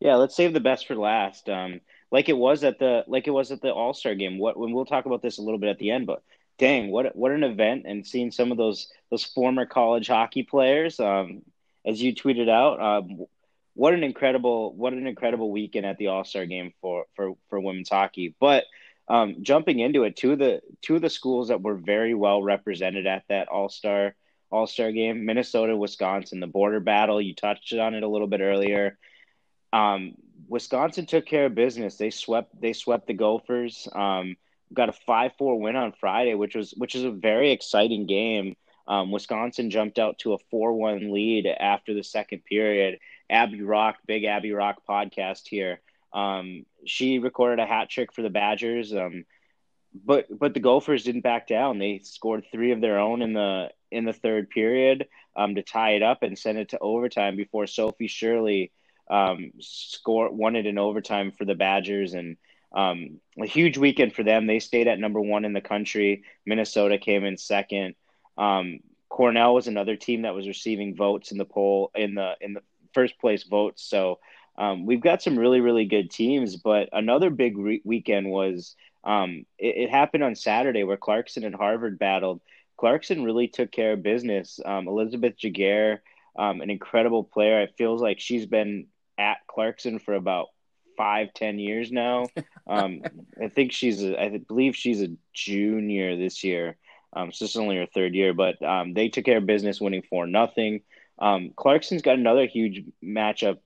Yeah, let's save the best for last. Um, like it was at the like it was at the All Star game. What when we'll talk about this a little bit at the end, but dang, what what an event! And seeing some of those those former college hockey players, um, as you tweeted out, um, what an incredible what an incredible weekend at the All Star game for for for women's hockey. But um, jumping into it, two of the two of the schools that were very well represented at that All Star All Star game, Minnesota, Wisconsin, the border battle. You touched on it a little bit earlier. Um, Wisconsin took care of business. They swept they swept the Gophers. Um, got a five four win on Friday, which was which is a very exciting game. Um, Wisconsin jumped out to a four one lead after the second period Abby Roque, big Abby Roque podcast here. Um, she recorded a hat trick for the Badgers. Um, but but the Gophers didn't back down. They scored three of their own in the in the third period um, to tie it up and send it to overtime before Sophie Shirley um, score won it in overtime for the Badgers and um, a huge weekend for them. They stayed at number one in the country. Minnesota came in second. Um, Cornell was another team that was receiving votes in the poll in the in the first place votes. So um, we've got some really, really good teams. But another big re- weekend was um, it, it, happened on Saturday where Clarkson and Harvard battled. Clarkson really took care of business. Um, Elizabeth Giguère, um, an incredible player. It feels like she's been at Clarkson for about five, ten years now. Um, I think she's, a, I believe she's a junior this year. Um, so this is only her third year, but um, they took care of business, winning four nothing. Um, Clarkson's got another huge matchup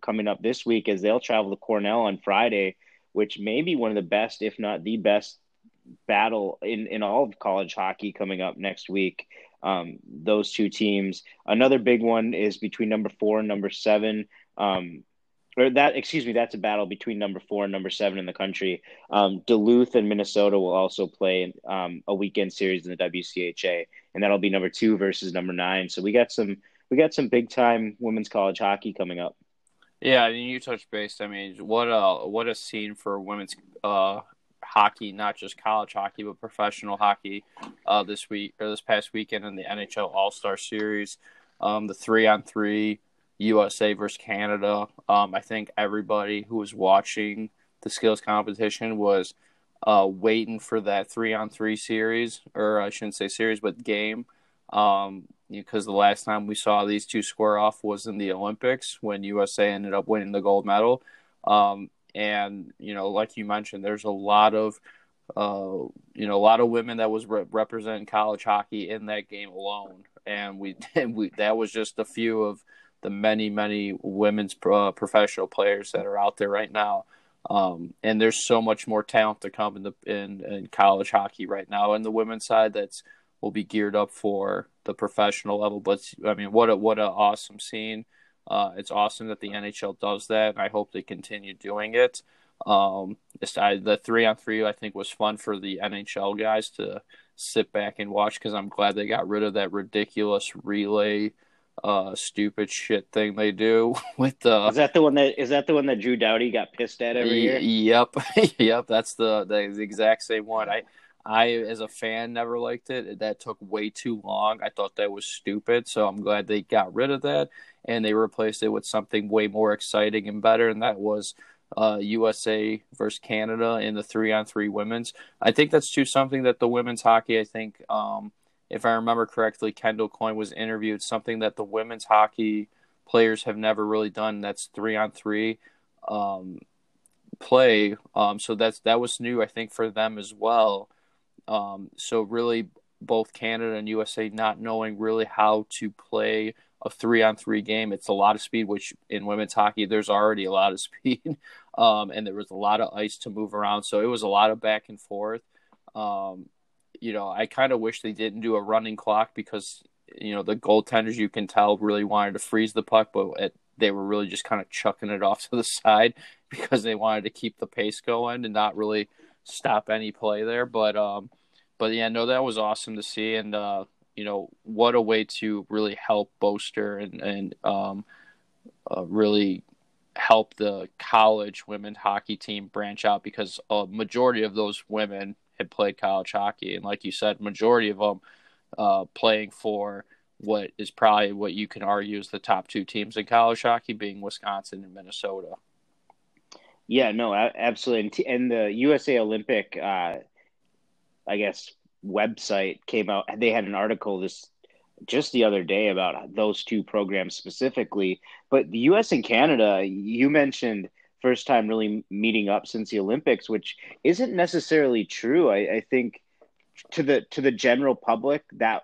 coming up this week as they'll travel to Cornell on Friday, which may be one of the best, if not the best, battle in, in all of college hockey coming up next week. Um, those two teams. Another big one is between number four and number seven. Um, or that, excuse me, that's a battle between number four and number seven in the country. Um, Duluth and Minnesota will also play um, a weekend series in the WCHA, and that'll be number two versus number nine. So we got some we got some big time women's college hockey coming up. Yeah, I mean, you touched base. I mean, what a what a scene for women's uh, hockey, not just college hockey, but professional hockey uh, this week or this past weekend in the NHL All Star Series. Um, the three on three USA versus Canada. Um, I think everybody who was watching the skills competition was uh, waiting for that three on three series, or I shouldn't say series, but game. Um, because the last time we saw these two square off was in the Olympics when USA ended up winning the gold medal. Um, and you know, like you mentioned, there's a lot of uh, you know a lot of women that was re- representing college hockey in that game alone, and we and we that was just a few of the many many women's uh, professional players that are out there right now. Um, and there's so much more talent to come in the in, in college hockey right now, and the women's side that's will be geared up for the professional level. But I mean, what a what an awesome scene! Uh, it's awesome that the NHL does that, I hope they continue doing it. Um, I, the three on three I think was fun for the NHL guys to sit back and watch because I'm glad they got rid of that ridiculous relay uh stupid shit thing they do with the is that the one that is that the one that Drew Doughty got pissed at every year? Yep, yep, that's the the, the exact same one. I I, as a fan, never liked it. That took way too long. I thought that was stupid. So I'm glad they got rid of that and they replaced it with something way more exciting and better. And that was uh, USA versus Canada in the three on three women's. I think that's too something that the women's hockey, I think, um, if I remember correctly, Kendall Coyne was interviewed, something that the women's hockey players have never really done. That's three on three. um, play. Um, so that's that was new, I think, for them as well. Um, so really, both Canada and USA not knowing really how to play a three on three game. It's a lot of speed, which in women's hockey there's already a lot of speed, um, and there was a lot of ice to move around. So it was a lot of back and forth. Um, you know, I kind of wish they didn't do a running clock because you know the goaltenders you can tell really wanted to freeze the puck, but it, they were really just kind of chucking it off to the side because they wanted to keep the pace going and not really stop any play there. But um, but yeah, no, that was awesome to see, and uh, you know what a way to really help bolster and and um, uh, really help the college women's hockey team branch out because a majority of those women had played college hockey, and like you said, majority of them uh, playing for what is probably what you can argue is the top two teams in college hockey, being Wisconsin and Minnesota. Yeah, no, absolutely. And the USA Olympic, uh, I guess, website came out. They had an article this just the other day about those two programs specifically. But the U.S. and Canada, you mentioned first time really meeting up since the Olympics, which isn't necessarily true. I, I think to the to the general public that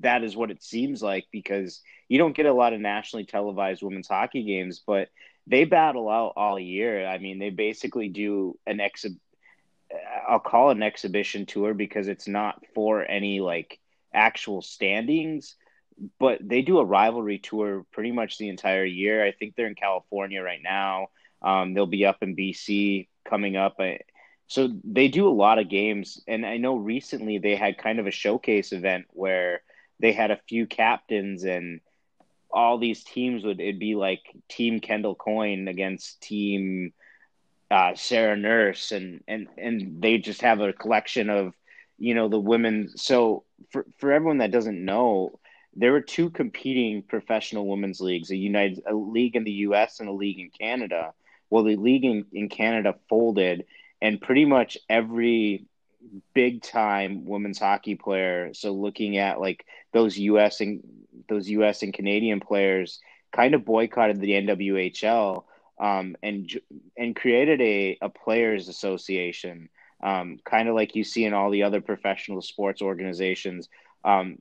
that is what it seems like because you don't get a lot of nationally televised women's hockey games, but they battle out all year. I mean, they basically do an exhib I'll call an exhibition tour because it's not for any like actual standings, but they do a rivalry tour pretty much the entire year. I think they're in California right now. Um, they'll be up in BC coming up. I, so they do a lot of games, and I know recently they had kind of a showcase event where they had a few captains and all these teams would it'd be like Team Kendall Coyne against Team uh, Sarah Nurse, and and and they just have a collection of you know the women. So for for everyone that doesn't know, there were two competing professional women's leagues: a United a league in the U.S. and a league in Canada. Well, the league in, in Canada folded, and pretty much every big time women's hockey player. So looking at like those U.S. and those U.S. and Canadian players, kind of boycotted the NWHL um, and and created a, a players association, um, kind of like you see in all the other professional sports organizations. Um,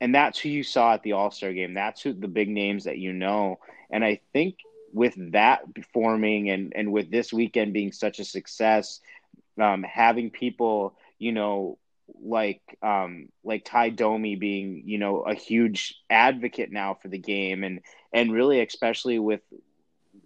and that's who you saw at the All Star game. That's who the big names that you know. And I think with that forming and and with this weekend being such a success, um, having people, you know, like um like Tie Domi being you know a huge advocate now for the game and and really especially with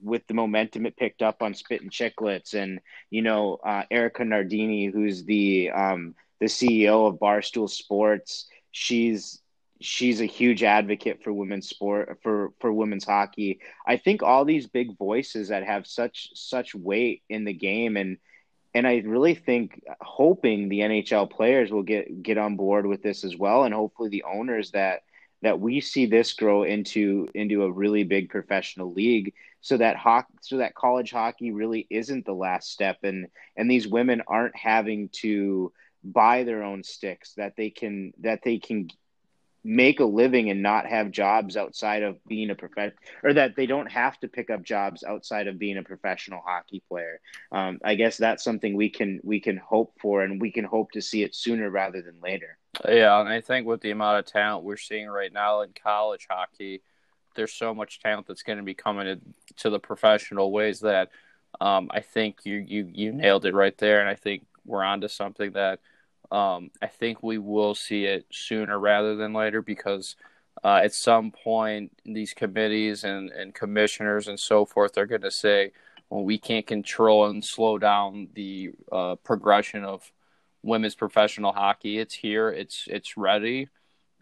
with the momentum it picked up on Spit and Chicklets, and you know uh, Erika Nardini, who's the um, the CEO of Barstool Sports, she's she's a huge advocate for women's sport for for women's hockey. I think all these big voices that have such such weight in the game and and I really think hoping the NHL players will get get on board with this as well and hopefully the owners that that we see this grow into into a really big professional league so that hockey so that college hockey really isn't the last step and and these women aren't having to buy their own sticks that they can that they can make a living and not have jobs outside of being a prof or that they don't have to pick up jobs outside of being a professional hockey player. Um, i guess that's something we can we can hope for and we can hope to see it sooner rather than later. Yeah, and I think with the amount of talent we're seeing right now in college hockey, there's so much talent that's going to be coming to the professional ways that um, I think you, you you nailed it right there, and I think we're onto something that um, I think we will see it sooner rather than later because uh, at some point these committees and, and commissioners and so forth are going to say, well, we can't control and slow down the uh, progression of women's professional hockey. It's here. It's it's ready,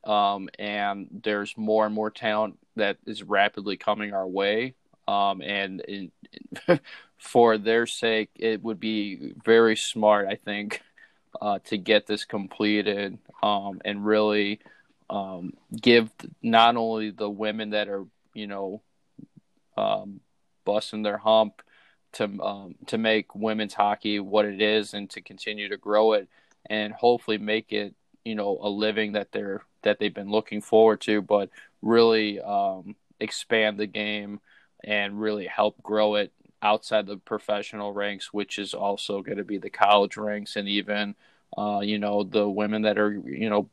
um, and there's more and more talent that is rapidly coming our way. Um, and in, for their sake, it would be very smart, I think, uh, to get this completed um, and really um, give not only the women that are you know um, busting their hump to um, to make women's hockey what it is and to continue to grow it and hopefully make it you know a living that they're that they've been looking forward to but really um, expand the game and really help grow it outside the professional ranks, which is also going to be the college ranks and even uh, you know the women that are you know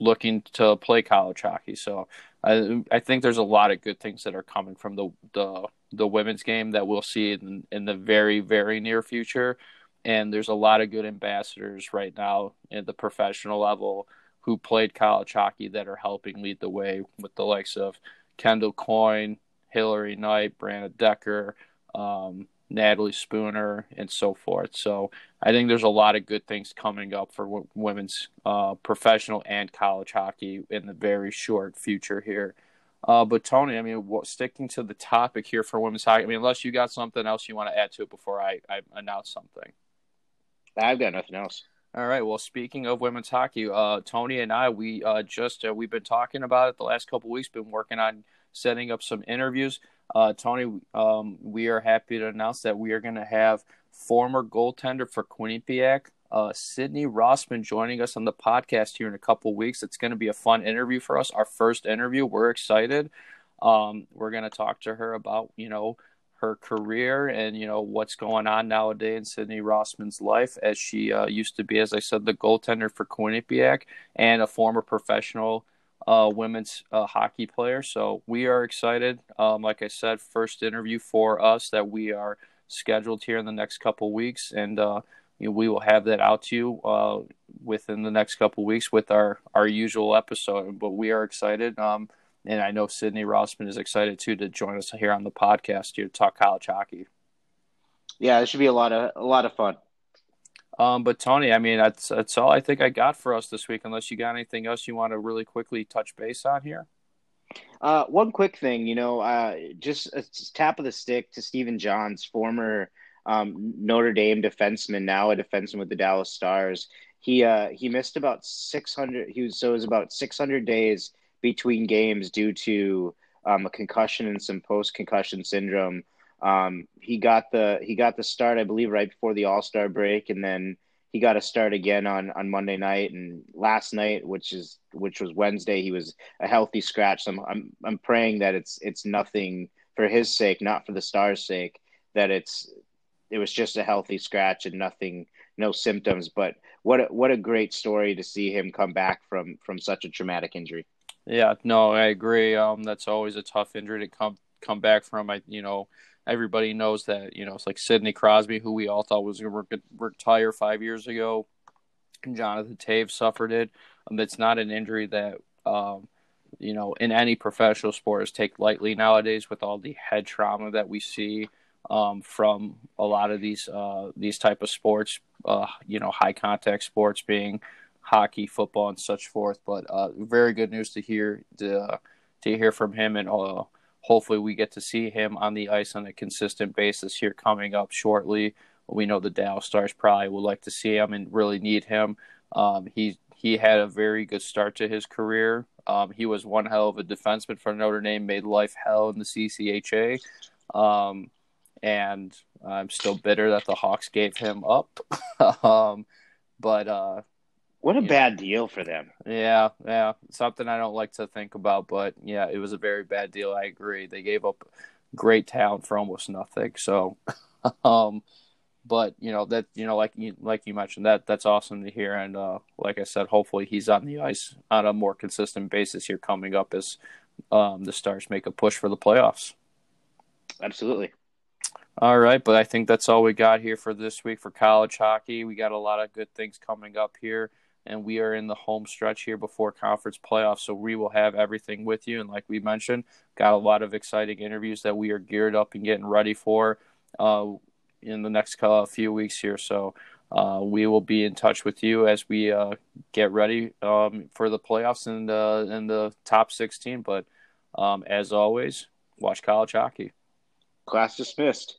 looking to play college hockey. So I I think there's a lot of good things that are coming from the the the women's game that we'll see in in the very very near future. And there's a lot of good ambassadors right now at the professional level who played college hockey that are helping lead the way with the likes of Kendall Coyne, Hilary Knight, Brianna Decker, um, Natalie Spooner, and so forth. So I think there's a lot of good things coming up for w- women's uh, professional and college hockey in the very short future here. Uh, but Tony, I mean, sticking to the topic here for women's hockey, I mean, unless you got something else you want to add to it before I, I announce something. I've got nothing else. All right. Well, speaking of women's hockey, uh, Tony and I, we uh, just uh, we've been talking about it the last couple weeks. Been working on setting up some interviews. Uh, Tony, um, we are happy to announce that we are going to have former goaltender for Quinnipiac, uh, Sydney Rossman, joining us on the podcast here in a couple weeks. It's going to be a fun interview for us. Our first interview. We're excited. Um, we're going to talk to her about you know her career and you know what's going on nowadays in Sydney Rossman's life, as she uh, used to be, as I said, the goaltender for Quinnipiac and a former professional uh, women's uh, hockey player. So we are excited. Um, like I said, first interview for us that we are scheduled here in the next couple weeks, and uh, we will have that out to you uh, within the next couple weeks with our our usual episode. But we are excited. Um, and I know Sydney Rossman is excited too to join us here on the podcast here to talk college hockey. Yeah, it should be a lot of a lot of fun. Um, but Tony, I mean, that's that's all I think I got for us this week. Unless you got anything else you want to really quickly touch base on here. Uh, one quick thing, you know, uh, just a tap of the stick to Stephen Johns, former um, Notre Dame defenseman, now a defenseman with the Dallas Stars. He uh, he missed about six hundred. He was so it was about six hundred days between games due to um, a concussion and some post concussion syndrome. Um, he got the he got the start, I believe, right before the All Star break, and then he got a start again on on Monday night and last night, which is which was Wednesday. He was a healthy scratch. So I'm I'm, I'm praying that it's it's nothing for his sake, not for the Stars' sake. That it's it was just a healthy scratch and nothing, no symptoms. But what a, what a great story to see him come back from from such a traumatic injury. Yeah, no, I agree. Um, that's always a tough injury to come come back from. I, you know, everybody knows that. You know, it's like Sidney Crosby, who we all thought was going to retire five years ago. Jonathan Toews suffered it. Um, it's not an injury that, um, you know, in any professional sport is take lightly nowadays with all the head trauma that we see um, from a lot of these uh, these type of sports. Uh, you know, high contact sports being hockey, football, and such forth. But uh, very good news to hear to, to hear from him, and uh, hopefully we get to see him on the ice on a consistent basis here coming up shortly. We know the Dallas Stars probably would like to see him and really need him. Um, he he had a very good start to his career. Um, he was one hell of a defenseman for Notre Dame, made life hell in the CCHA. Um, and I'm still bitter that the Hawks gave him up. um, but uh, what a bad know. deal for them. Yeah, yeah. Something I don't like to think about, but yeah, it was a very bad deal. I agree. They gave up great talent for almost nothing. So, um, but you know that you know like you like you mentioned that that's awesome to hear. And uh, like I said, hopefully he's on the ice on a more consistent basis here coming up as um, the Stars make a push for the playoffs. Absolutely. All right, but I think that's all we got here for this week for college hockey. We got a lot of good things coming up here and we are in the home stretch here before conference playoffs. So we will have everything with you. And like we mentioned, got a lot of exciting interviews that we are geared up and getting ready for uh, in the next uh, few weeks here. So uh, we will be in touch with you as we uh, get ready um, for the playoffs and uh, in the top 16. But um, as always, watch college hockey. Class dismissed.